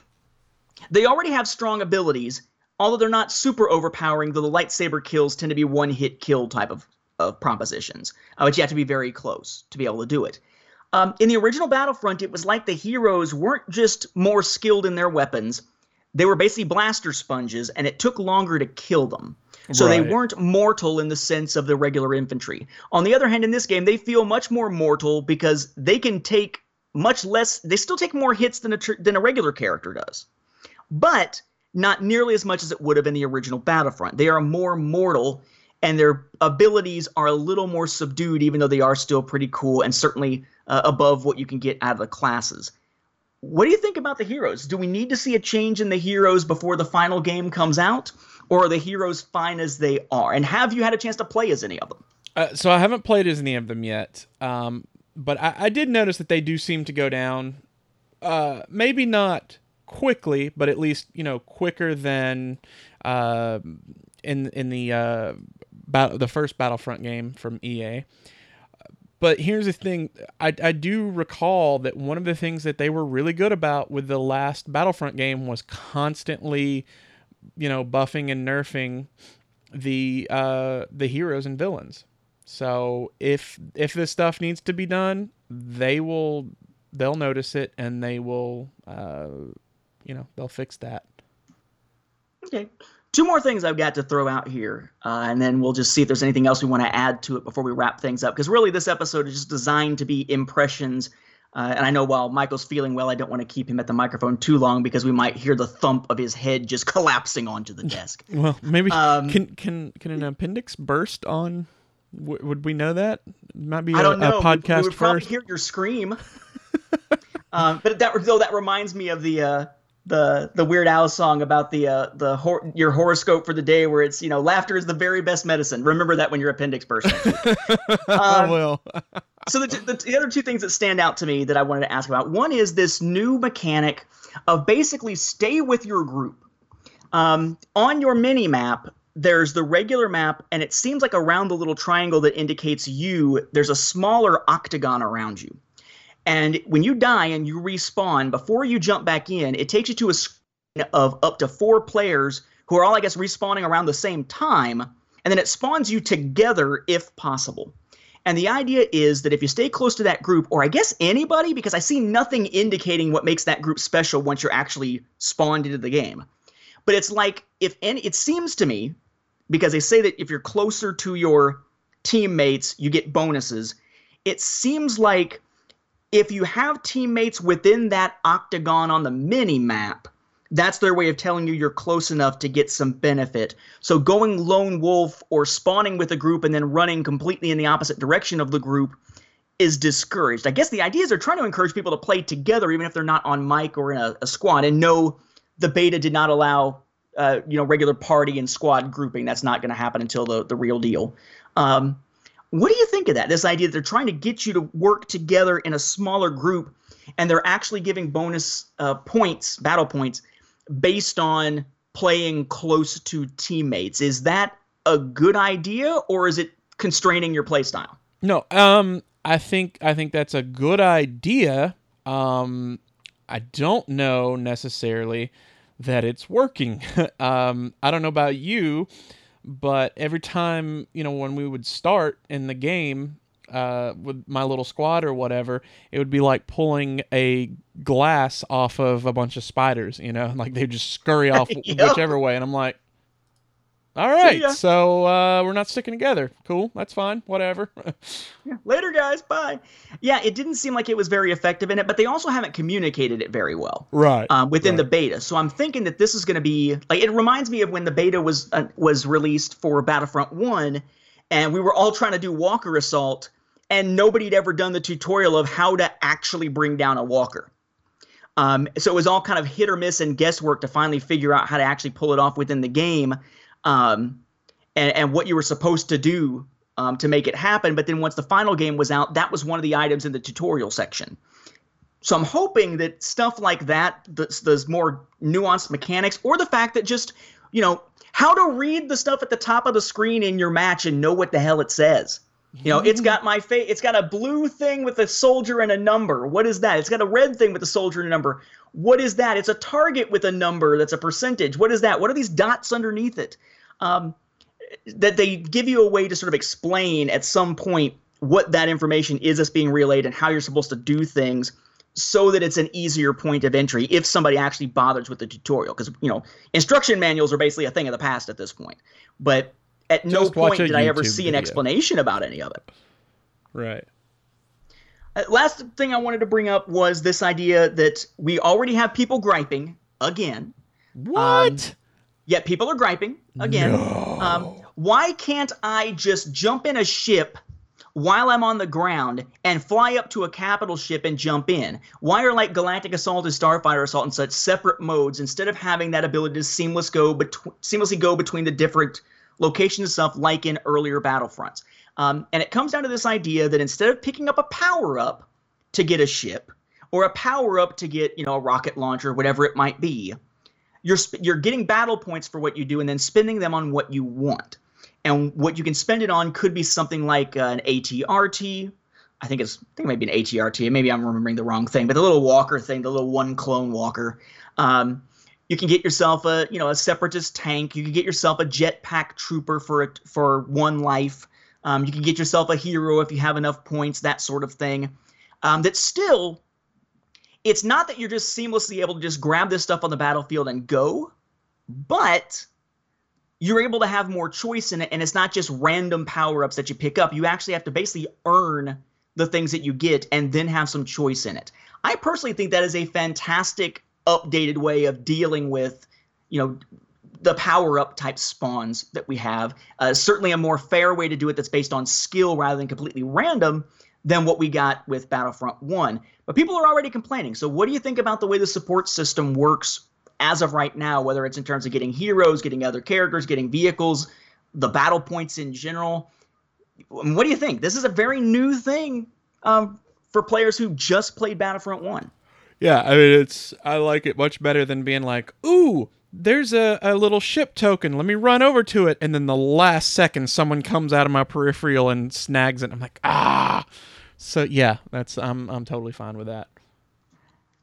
They already have strong abilities, although they're not super overpowering. Though the lightsaber kills tend to be one hit kill type of of propositions, uh, but you have to be very close to be able to do it. Um, in the original Battlefront, it was like the heroes weren't just more skilled in their weapons; they were basically blaster sponges, and it took longer to kill them. So they weren't mortal in the sense of the regular infantry. On the other hand, in this game, they feel much more mortal because they can take much less. They still take more hits than a tr- than a regular character does, but not nearly as much as it would have in the original Battlefront. They are more mortal, and their abilities are a little more subdued, even though they are still pretty cool and certainly uh, above what you can get out of the classes. What do you think about the heroes? Do we need to see a change in the heroes before the final game comes out? Or are the heroes fine as they are? And have you had a chance to play as any of them? Uh, so I haven't played as any of them yet, um, but I, I did notice that they do seem to go down. Uh, maybe not quickly, but at least you know quicker than uh, in in the uh, the first Battlefront game from EA. But here's the thing: I, I do recall that one of the things that they were really good about with the last Battlefront game was constantly, you know, buffing and nerfing the uh, the heroes and villains. So if if this stuff needs to be done, they will they'll notice it and they will uh, you know they'll fix that. Okay. Two more things I've got to throw out here, uh, and then we'll just see if there's anything else we want to add to it before we wrap things up. Because really, this episode is just designed to be impressions. Uh, and I know while Michael's feeling well, I don't want to keep him at the microphone too long because we might hear the thump of his head just collapsing onto the desk. Well, maybe Um, can can can an appendix burst on? W- would we know that? Might be a, I don't know. a We- podcast we would probably hear your scream. um, but that though that reminds me of the uh, the the Weird Al song about the uh, the hor- your horoscope for the day, where it's you know laughter is the very best medicine. Remember that when you're appendix. I Um, will. so the, the, the other two things that stand out to me that I wanted to ask about one is this new mechanic of basically stay with your group. Um, on your mini map, there's the regular map, and it seems like around the little triangle that indicates you, there's a smaller octagon around you. And when you die and you respawn, before you jump back in, it takes you to a screen of up to four players who are all, I guess, respawning around the same time. And then it spawns you together if possible. And the idea is that if you stay close to that group, or I guess anybody, because I see nothing indicating what makes that group special once you're actually spawned into the game. But it's like if any, it seems to me, because they say that if you're closer to your teammates, you get bonuses. It seems like if you have teammates within that octagon on the mini map, that's their way of telling you you're close enough to get some benefit. So going lone wolf or spawning with a group and then running completely in the opposite direction of the group is discouraged. I guess the idea is they're trying to encourage people to play together even if they're not on mic or in a, a squad. And no, the beta did not allow uh, you know regular party and squad grouping. That's not going to happen until the the real deal. Um, what do you think of that? This idea that they're trying to get you to work together in a smaller group, and they're actually giving bonus uh, points, battle points, based on playing close to teammates. Is that a good idea, or is it constraining your playstyle? No, um, I think I think that's a good idea. Um, I don't know necessarily that it's working. um, I don't know about you, but every time you know when we would start in the game uh, with my little squad or whatever, it would be like pulling a glass off of a bunch of spiders. You know, like they just scurry off whichever way, and I'm like. All right, so uh, we're not sticking together. Cool, that's fine. Whatever. Yeah. Later, guys. Bye. Yeah, it didn't seem like it was very effective in it, but they also haven't communicated it very well. right. um, within Right. the beta. So I'm thinking that this is going to be like it reminds me of when the beta was uh, was released for Battlefront One, and we were all trying to do Walker Assault, and nobody had ever done the tutorial of how to actually bring down a Walker. Um, so it was all kind of hit or miss and guesswork to finally figure out how to actually pull it off within the game, um, and, and what you were supposed to do um, to make it happen. But then once the final game was out, that was one of the items in the tutorial section So I'm hoping that stuff like that, those, those more nuanced mechanics, or the fact that just, you know, how to read the stuff at the top of the screen in your match and know what the hell it says. You know, it's got my face. It's got a blue thing with a soldier and a number. What is that? It's got a red thing with a soldier and a number. What is that? It's a target with a number that's a percentage. What is that? What are these dots underneath it? Um, that they give you a way to sort of explain at some point what that information is that's being relayed and how you're supposed to do things so that it's an easier point of entry if somebody actually bothers with the tutorial because you know instruction manuals are basically a thing of the past at this point but at no Just watch point did i ever YouTube see an explanation about any of it Right. Uh, last thing I wanted to bring up was this idea that we already have people griping again. What? Yet people are griping again. Um, why can't I just jump in a ship while I'm on the ground and fly up to a capital ship and jump in? Why are like Galactic Assault and Starfighter Assault in such separate modes instead of having that ability to seamless go betw- seamlessly go between the different locations and stuff like in earlier Battlefronts? Um, and it comes down to this idea that instead of picking up a power up to get a ship or a power up to get you know a rocket launcher, whatever it might be, you're you're getting battle points for what you do and then spending them on what you want. And what you can spend it on could be something like uh, an ATRT. I think it's I think it might be an ATRT. Maybe I'm remembering the wrong thing, but the little walker thing, the little one clone walker. Um, you can get yourself a you know a separatist tank. You can get yourself a jetpack trooper for it for one life. Um, you can get yourself a hero if you have enough points, that sort of thing. Um, that still it's not that you're just seamlessly able to just grab this stuff on the battlefield and go, but you're able to have more choice in it, and it's not just random power ups that you pick up. You actually have to basically earn the things that you get and then have some choice in it. I personally think that is a fantastic updated way of dealing with, you know, the power up type spawns that we have. Uh, certainly a more fair way to do it that's based on skill rather than completely random than what we got with Battlefront 1. But people are already complaining. So, what do you think about the way the support system works as of right now, whether it's in terms of getting heroes, getting other characters, getting vehicles, the battle points in general? What do you think? This is a very new thing um, for players who just played Battlefront 1. Yeah, I mean it's I like it much better than being like, ooh, there's a, a little ship token. Let me run over to it, and then the last second someone comes out of my peripheral and snags it. I'm like, ah. So yeah, that's I'm I'm totally fine with that.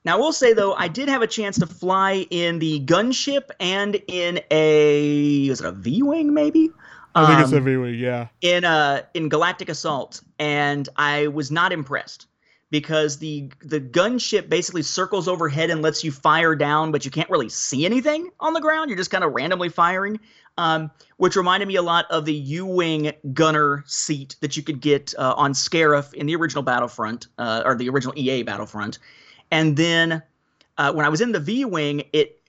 Now, I will say though, I did have a chance to fly in the gunship and in a was it a V wing maybe? I think it's Um, a V-Wing, yeah. in uh in Galactic Assault, and I was not impressed because the the gunship basically circles overhead and lets you fire down, but you can't really see anything on the ground. You're just kind of randomly firing, um, which reminded me a lot of the U-wing gunner seat that you could get uh, on Scarif in the original Battlefront uh, or the original EA Battlefront, and then uh, when I was in the V-wing, it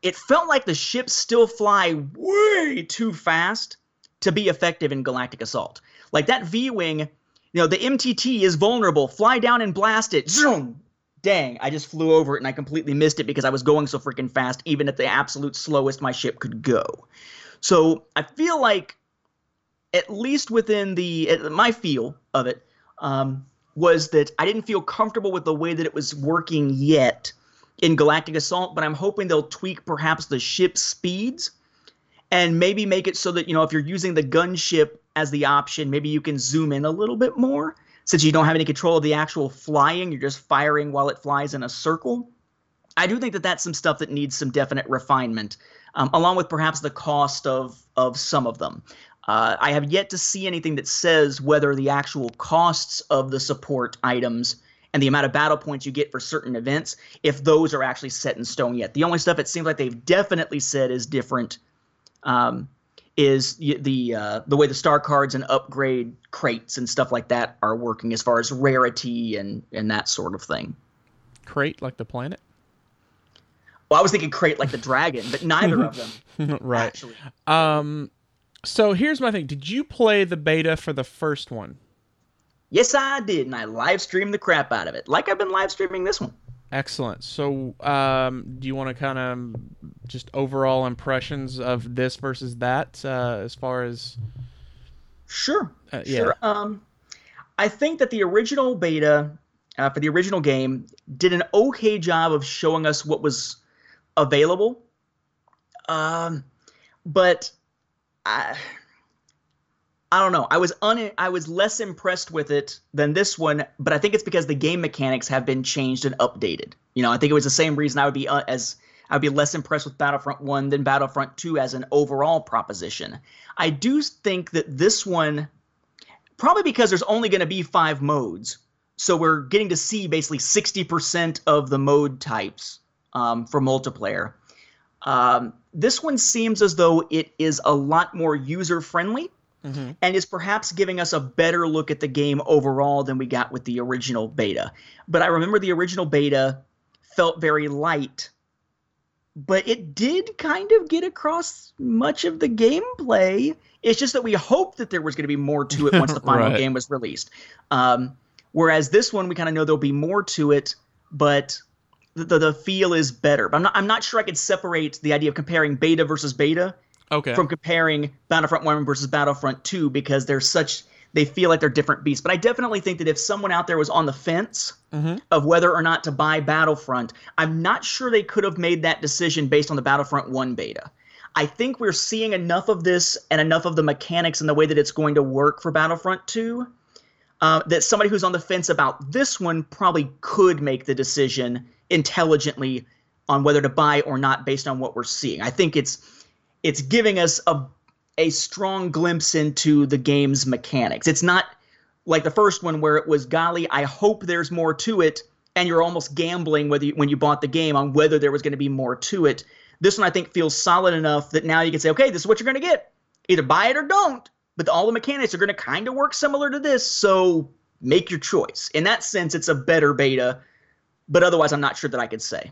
it felt like the ships still fly way too fast to be effective in Galactic Assault. Like that V Wing, you know, the MTT is vulnerable. Fly down and blast it. Zoom! Dang, I just flew over it and I completely missed it because I was going so freaking fast, even at the absolute slowest my ship could go. So I feel like, at least within the my feel of it, um, was that I didn't feel comfortable with the way that it was working yet in Galactic Assault, but I'm hoping they'll tweak perhaps the ship speeds and maybe make it so that you know if you're using the gunship as the option, maybe you can zoom in a little bit more since you don't have any control of the actual flying. You're just firing while it flies in a circle. I do think that that's some stuff that needs some definite refinement, um, along with perhaps the cost of of some of them. Uh, I have yet to see anything that says whether the actual costs of the support items and the amount of battle points you get for certain events, if those are actually set in stone yet. The only stuff it seems like they've definitely said is different um, is the uh, the way the star cards and upgrade crates and stuff like that are working as far as rarity and and that sort of thing. Crait like the planet. Well, I was thinking Krayt like the dragon, but neither of them right. actually. Um so here's my thing. Did you play the beta for the first one? Yes, I did, and I live streamed the crap out of it, like I've been live streaming this one. Excellent. So, um, do you want to kind of just overall impressions of this versus that, uh, as far as Sure. Uh, yeah. Sure. Um, I think that the original beta uh, for the original game did an okay job of showing us what was available. Um, but I, I don't know. I was un I was less impressed with it than this one, but I think it's because the game mechanics have been changed and updated. You know, I think it was the same reason I would be uh, as I would be less impressed with Battlefront 1 than Battlefront 2 as an overall proposition. I do think that this one probably because there's only going to be 5 modes. So we're getting to see basically 60% of the mode types um, for multiplayer. Um, this one seems as though it is a lot more user friendly mm-hmm. and is perhaps giving us a better look at the game overall than we got with the original beta. But I remember the original beta felt very light, but it did kind of get across much of the gameplay. It's just that we hoped that there was going to be more to it once the final right. game was released. Um, whereas this one, we kind of know there'll be more to it, but the, the feel is better. But I'm not I'm not sure I could separate the idea of comparing beta versus beta okay. from comparing Battlefront 1 versus Battlefront 2 because they're such they feel like they're different beasts. But I definitely think that if someone out there was on the fence mm-hmm. of whether or not to buy Battlefront, I'm not sure they could have made that decision based on the Battlefront 1 beta. I think we're seeing enough of this and enough of the mechanics and the way that it's going to work for Battlefront 2 uh, that somebody who's on the fence about this one probably could make the decision intelligently on whether to buy or not based on what we're seeing. I think it's it's giving us a a strong glimpse into the game's mechanics. It's not like the first one where it was golly, I hope there's more to it, and you're almost gambling whether you, when you bought the game on whether there was going to be more to it. This one I think feels solid enough that now you can say, okay, this is what you're going to get. Either buy it or don't. But all the mechanics are going to kind of work similar to this, so make your choice. In that sense, it's a better beta but otherwise, I'm not sure that I could say.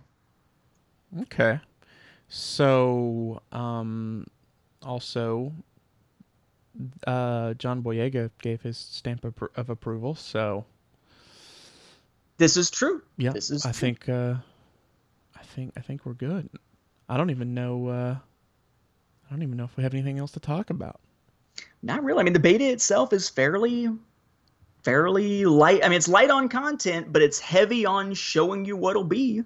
Okay. So, um, also, uh, John Boyega gave his stamp of, of, approval. So, this is true. Yeah, this is. I true. think. Uh, I think. I think we're good. I don't even know. Uh, I don't even know if we have anything else to talk about. Not really. I mean, the beta itself is fairly fairly light. I mean, it's light on content, but it's heavy on showing you what'll be.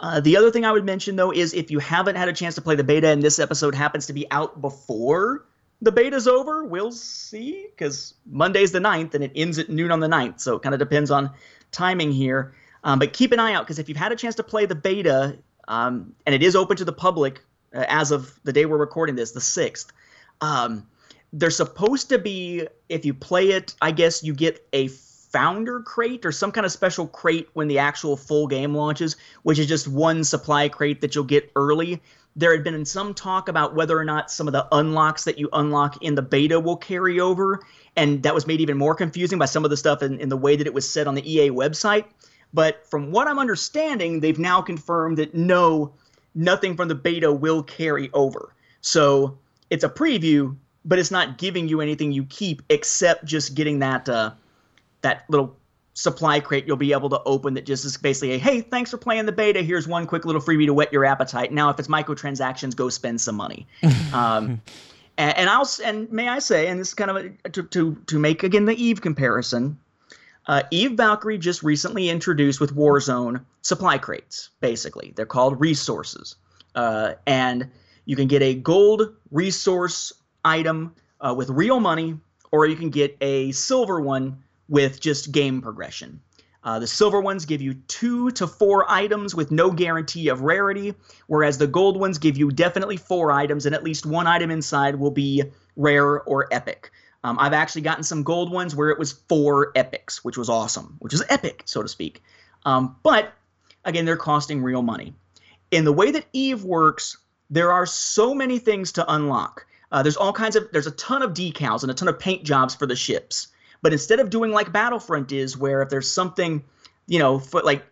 Uh, the other thing I would mention, though, is if you haven't had a chance to play the beta and this episode happens to be out before the beta's over, we'll see. Because Monday's the 9th and it ends at noon on the 9th. So it kind of depends on timing here. Um, but keep an eye out because if you've had a chance to play the beta, um, and it is open to the public uh, as of the day we're recording this, the 6th. Um, they're supposed to be if you play it i guess you get a founder crate or some kind of special crate when the actual full game launches which is just one supply crate that you'll get early. There had been some talk about whether or not some of the unlocks that you unlock in the beta will carry over and that was made even more confusing by some of the stuff in, in the way that it was said on the ea website. But from what i'm understanding they've now confirmed that no nothing from the beta will carry over. So it's a preview but it's not giving you anything you keep except just getting that uh, that little supply crate you'll be able to open that just is basically a hey thanks for playing the beta. Here's one quick little freebie to whet your appetite. Now if it's microtransactions go spend some money. Um, and, and, i'll and may i say and this is kind of a, to, to to make again the eve comparison uh, eve valkyrie just recently introduced with warzone supply crates basically. They're called resources. Uh, and you can get a gold resource item uh, with real money, or you can get a silver one with just game progression. Uh, the silver ones give you two to four items with no guarantee of rarity, whereas the gold ones give you definitely four items, and at least one item inside will be rare or epic. Um, I've actually gotten some gold ones where it was four epics, which was awesome, which is epic, so to speak. Um, but again, they're costing real money. In the way that Eve works, there are so many things to unlock. Uh, there's all kinds of there's a ton of decals and a ton of paint jobs for the ships. But instead of doing like Battlefront is, where if there's something, you know, for like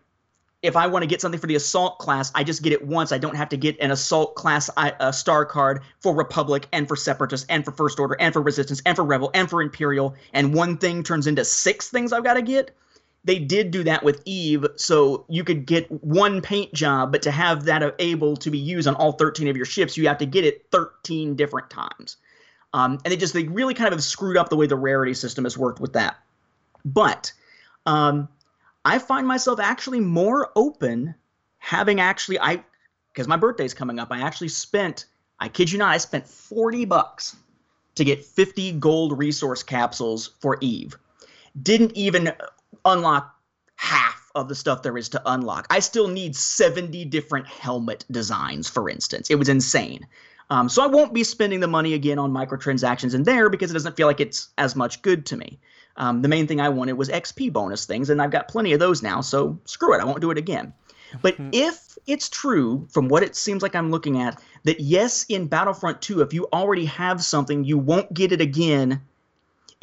if I want to get something for the assault class, I just get it once. I don't have to get an assault class star card for Republic and for Separatist and for First Order and for Resistance and for Rebel and for Imperial, and one thing turns into six things I've got to get they did do that with Eve, so you could get one paint job, but to have that able to be used on all 13 of your ships, you have to get it 13 different times. Um, and they just they really kind of have screwed up the way the rarity system has worked with that. But um, I find myself actually more open having actually I because my birthday's coming up. I actually spent I kid you not, I spent 40 bucks to get 50 gold resource capsules for Eve. Didn't even unlock half of the stuff there is to unlock. I still need 70 different helmet designs, for instance. It was insane. Um, so I won't be spending the money again on microtransactions in there because it doesn't feel like it's as much good to me. Um, the main thing I wanted was XP bonus things, and I've got plenty of those now, so screw it, I won't do it again. But if it's true, from what it seems like I'm looking at, that yes, in Battlefront 2, if you already have something, you won't get it again,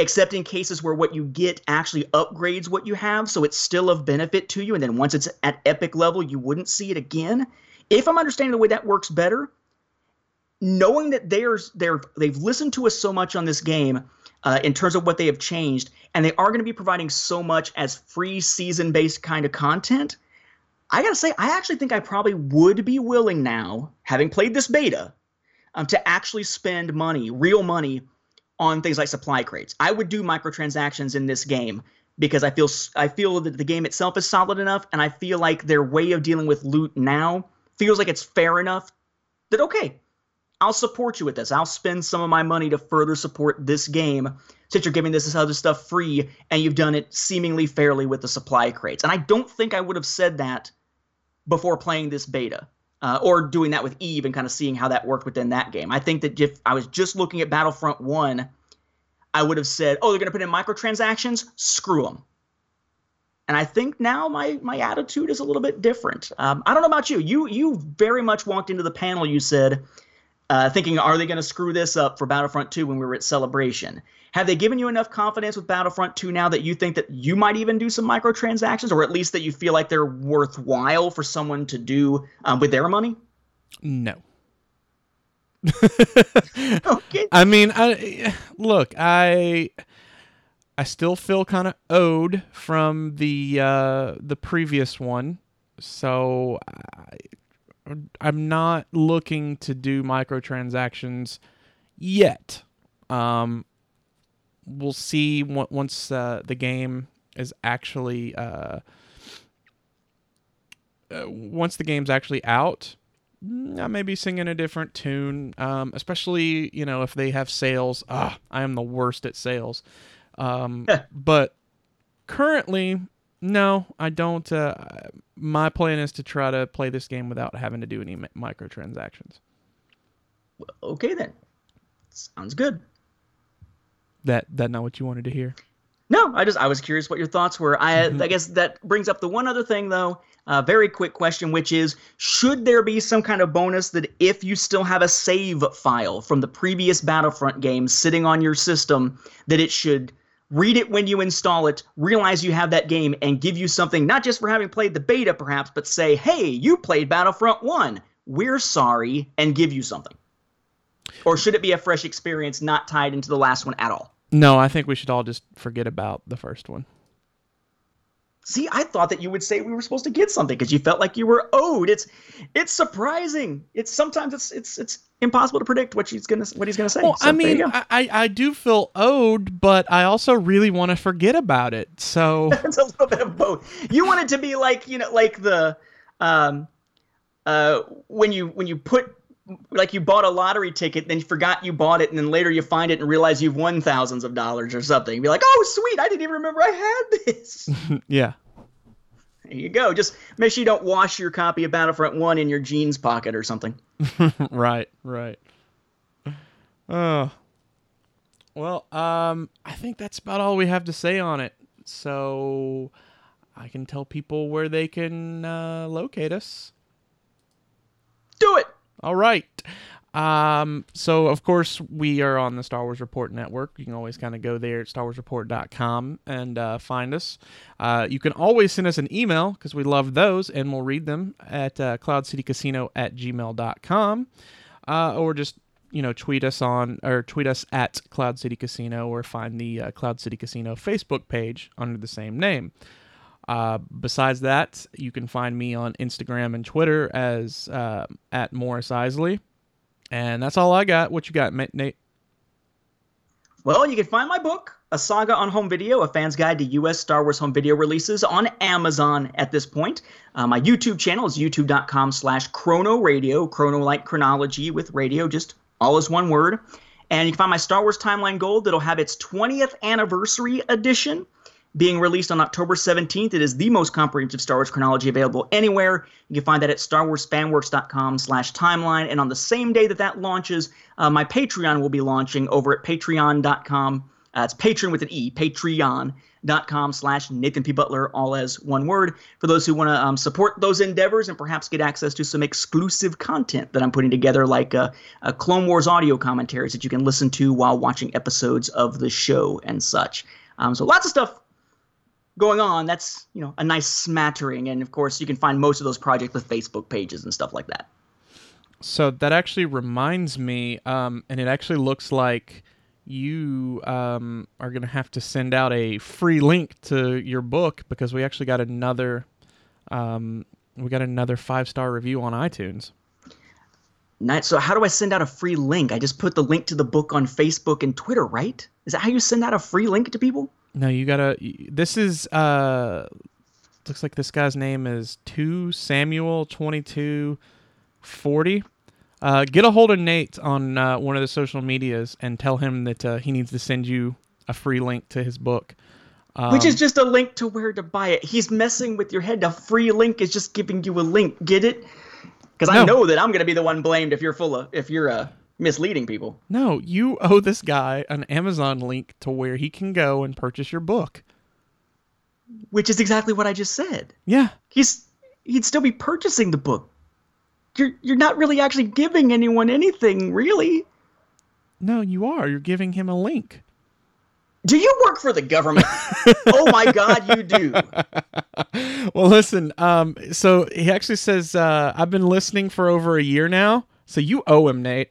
except in cases where what you get actually upgrades what you have, so it's still of benefit to you, and then once it's at epic level, you wouldn't see it again. If I'm understanding the way that works better, knowing that they're they're they've listened to us so much on this game uh, in terms of what they have changed, and they are going to be providing so much as free season based kind of content. I gotta say, I actually think I probably would be willing now, having played this beta, um, to actually spend money, real money, on things like supply crates. I would do microtransactions in this game because I feel I feel that the game itself is solid enough, and I feel like their way of dealing with loot now feels like it's fair enough. That okay, I'll support you with this. I'll spend some of my money to further support this game since you're giving this other stuff free and you've done it seemingly fairly with the supply crates. And I don't think I would have said that before playing this beta. Uh, or doing that with Eve and kind of seeing how that worked within that game. I think that if I was just looking at Battlefront 1, I would have said, oh, they're going to put in microtransactions? Screw them. And I think now my my attitude is a little bit different. Um, I don't know about you. You you very much walked into the panel. You said, uh, thinking, are they going to screw this up for Battlefront 2 when we were at Celebration? Have they given you enough confidence with Battlefront 2 now that you think that you might even do some microtransactions, or at least that you feel like they're worthwhile for someone to do um, with their money? No. Okay. I mean, I look, I I still feel kind of owed from the uh the previous one. So I, I'm not looking to do microtransactions yet. Um we'll see on- once uh, the game is actually uh, uh once the game's actually out mm, I may be singing a different tune, um, especially you know if they have sales. Ah, I am the worst at sales. Um, but currently, no, I don't. Uh, my plan is to try to play this game without having to do any mi- microtransactions. Okay then. Sounds good. That that not what you wanted to hear? No, I just I was curious what your thoughts were. I I guess that brings up the one other thing though. A very quick question, which is, should there be some kind of bonus that if you still have a save file from the previous Battlefront game sitting on your system, that it should read it when you install it, realize you have that game, and give you something not just for having played the beta, perhaps, but say, hey, you played Battlefront 1. We're sorry, and give you something. Or should it be a fresh experience not tied into the last one at all? No, I think we should all just forget about the first one. See, I thought that you would say we were supposed to get something because you felt like you were owed. It's it's surprising. It's sometimes it's it's it's impossible to predict what he's gonna what he's gonna say. Well, So I mean. I, I I do feel owed, but I also really want to forget about it. So it's a little bit of both. You want it to be like you know, like the um, uh, when you when you put like you bought a lottery ticket, then you forgot you bought it, and then later you find it and realize you've won thousands of dollars or something. You'd be like, oh sweet, I didn't even remember I had this. yeah. there you go. Just make sure you don't wash your copy of Battlefront One in your jeans pocket or something. right, right. Oh. Well, um, I think that's about all we have to say on it. So I can tell people where they can uh, locate us. Do it. All right. Um, so of course we are on the Star Wars Report Network. You can always kind of go there at starwarsreport.com and uh, find us. Uh, you can always send us an email because we love those and we'll read them at uh, cloudcitycasino at gmail.com uh, or just you know tweet us on or tweet us at Cloud City Casino or find the uh, Cloud City Casino Facebook page under the same name. Uh, besides that, you can find me on Instagram and Twitter as uh, at Morris Isley. And that's all I got. What you got, Nate? Well, you can find my book, A Saga on Home Video, A Fan's Guide to U.S. Star Wars Home Video Releases, on Amazon at this point. Uh, my YouTube channel is youtube.com slash chrono radio, chrono like chronology with radio, just all as one word. And you can find my Star Wars Timeline Gold that'll have its 20th anniversary edition being released on October 17th. It is the most comprehensive Star Wars chronology available anywhere. You can find that at starwarsfanworks.com slash timeline. And on the same day that that launches, uh, my Patreon will be launching over at patreon.com. Uh, it's patron with an E, patreon.com slash Nathan P. Butler, all as one word. For those who want to um, support those endeavors and perhaps get access to some exclusive content that I'm putting together, like uh, uh, Clone Wars audio commentaries that you can listen to while watching episodes of the show and such. Um, so lots of stuff going on. That's you know a nice smattering, and of course you can find most of those projects with Facebook pages and stuff like that. So that actually reminds me, um, and it actually looks like you um, are going to have to send out a free link to your book because we actually got another um, we got another five star review on iTunes. Nice. So how do I send out a free link? I just put the link to the book on Facebook and Twitter, right? Is that how you send out a free link to people? No, you gotta. This is uh, looks like this guy's name is two Samuel twenty two forty. Uh, get a hold of Nate on uh, one of the social medias and tell him that uh, he needs to send you a free link to his book. Um, Which is just a link to where to buy it. He's messing with your head. A free link is just giving you a link. Get it? Because I know that I'm gonna be the one blamed if you're full of if you're uh, misleading people. no, you owe this guy an Amazon link to where he can go and purchase your book. Which is exactly what I just said. Yeah, He's he'd still be purchasing the book. You're you're not really actually giving anyone anything, really. no, you are. You're giving him a link. Do you work for the government? oh my God, you do. well, listen. Um, so he actually says, uh, "I've been listening for over a year now." So you owe him, Nate,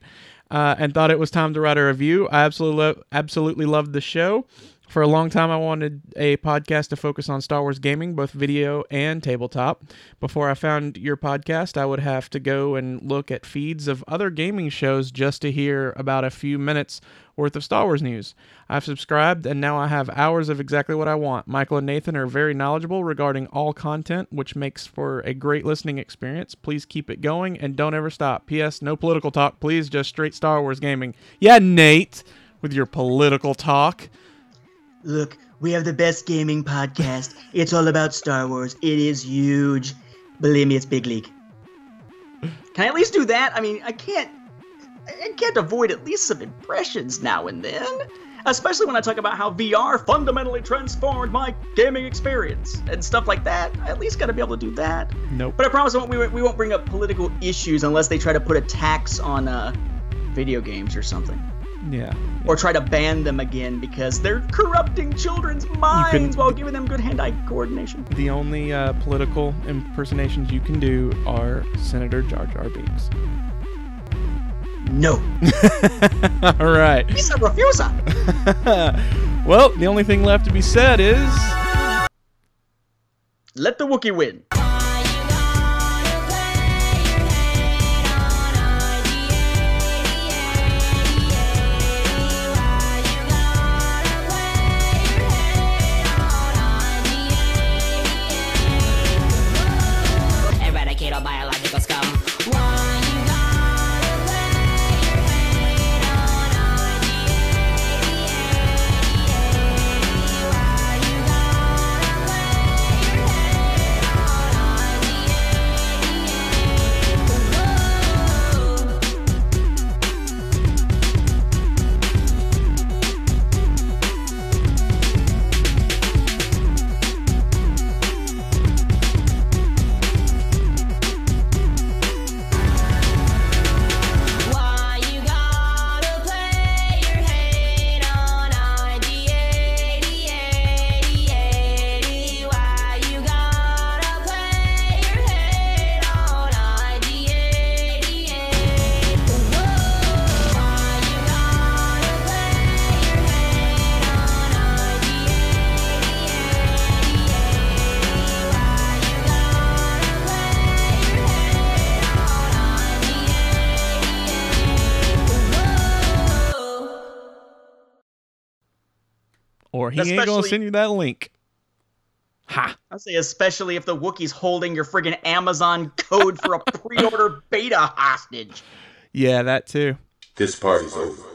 uh, and thought it was time to write a review. I absolutely, lo- absolutely loved the show. For a long time, I wanted a podcast to focus on Star Wars gaming, both video and tabletop. Before I found your podcast, I would have to go and look at feeds of other gaming shows just to hear about a few minutes worth of Star Wars news. I've subscribed, and now I have hours of exactly what I want. Michael and Nathan are very knowledgeable regarding all content, which makes for a great listening experience. Please keep it going and don't ever stop. P.S. No political talk, please. Just straight Star Wars gaming. Yeah, Nate, with your political talk. Look, we have the best gaming podcast. It's all about Star Wars. It is huge. Believe me, it's big league. Can I at least do that? I mean, I can't. I can't avoid at least some impressions now and then. Especially when I talk about how VR fundamentally transformed my gaming experience and stuff like that. I at least got to be able to do that. Nope. But I promise I won't, we, won't- we won't bring up political issues unless they try to put a tax on uh, video games or something. Yeah. Or try to ban them again because they're corrupting children's minds while giving them good hand eye coordination. The only uh, political impersonations you can do are Senator Jar Jar Binks. No. All right. He's a refuser. well, the only thing left to be said is. Let the Wookiee win. Or he ain't gonna send you that link. Ha! I say especially if the Wookiee's holding your friggin' Amazon code for a pre-order beta hostage. Yeah, that too. This party's over.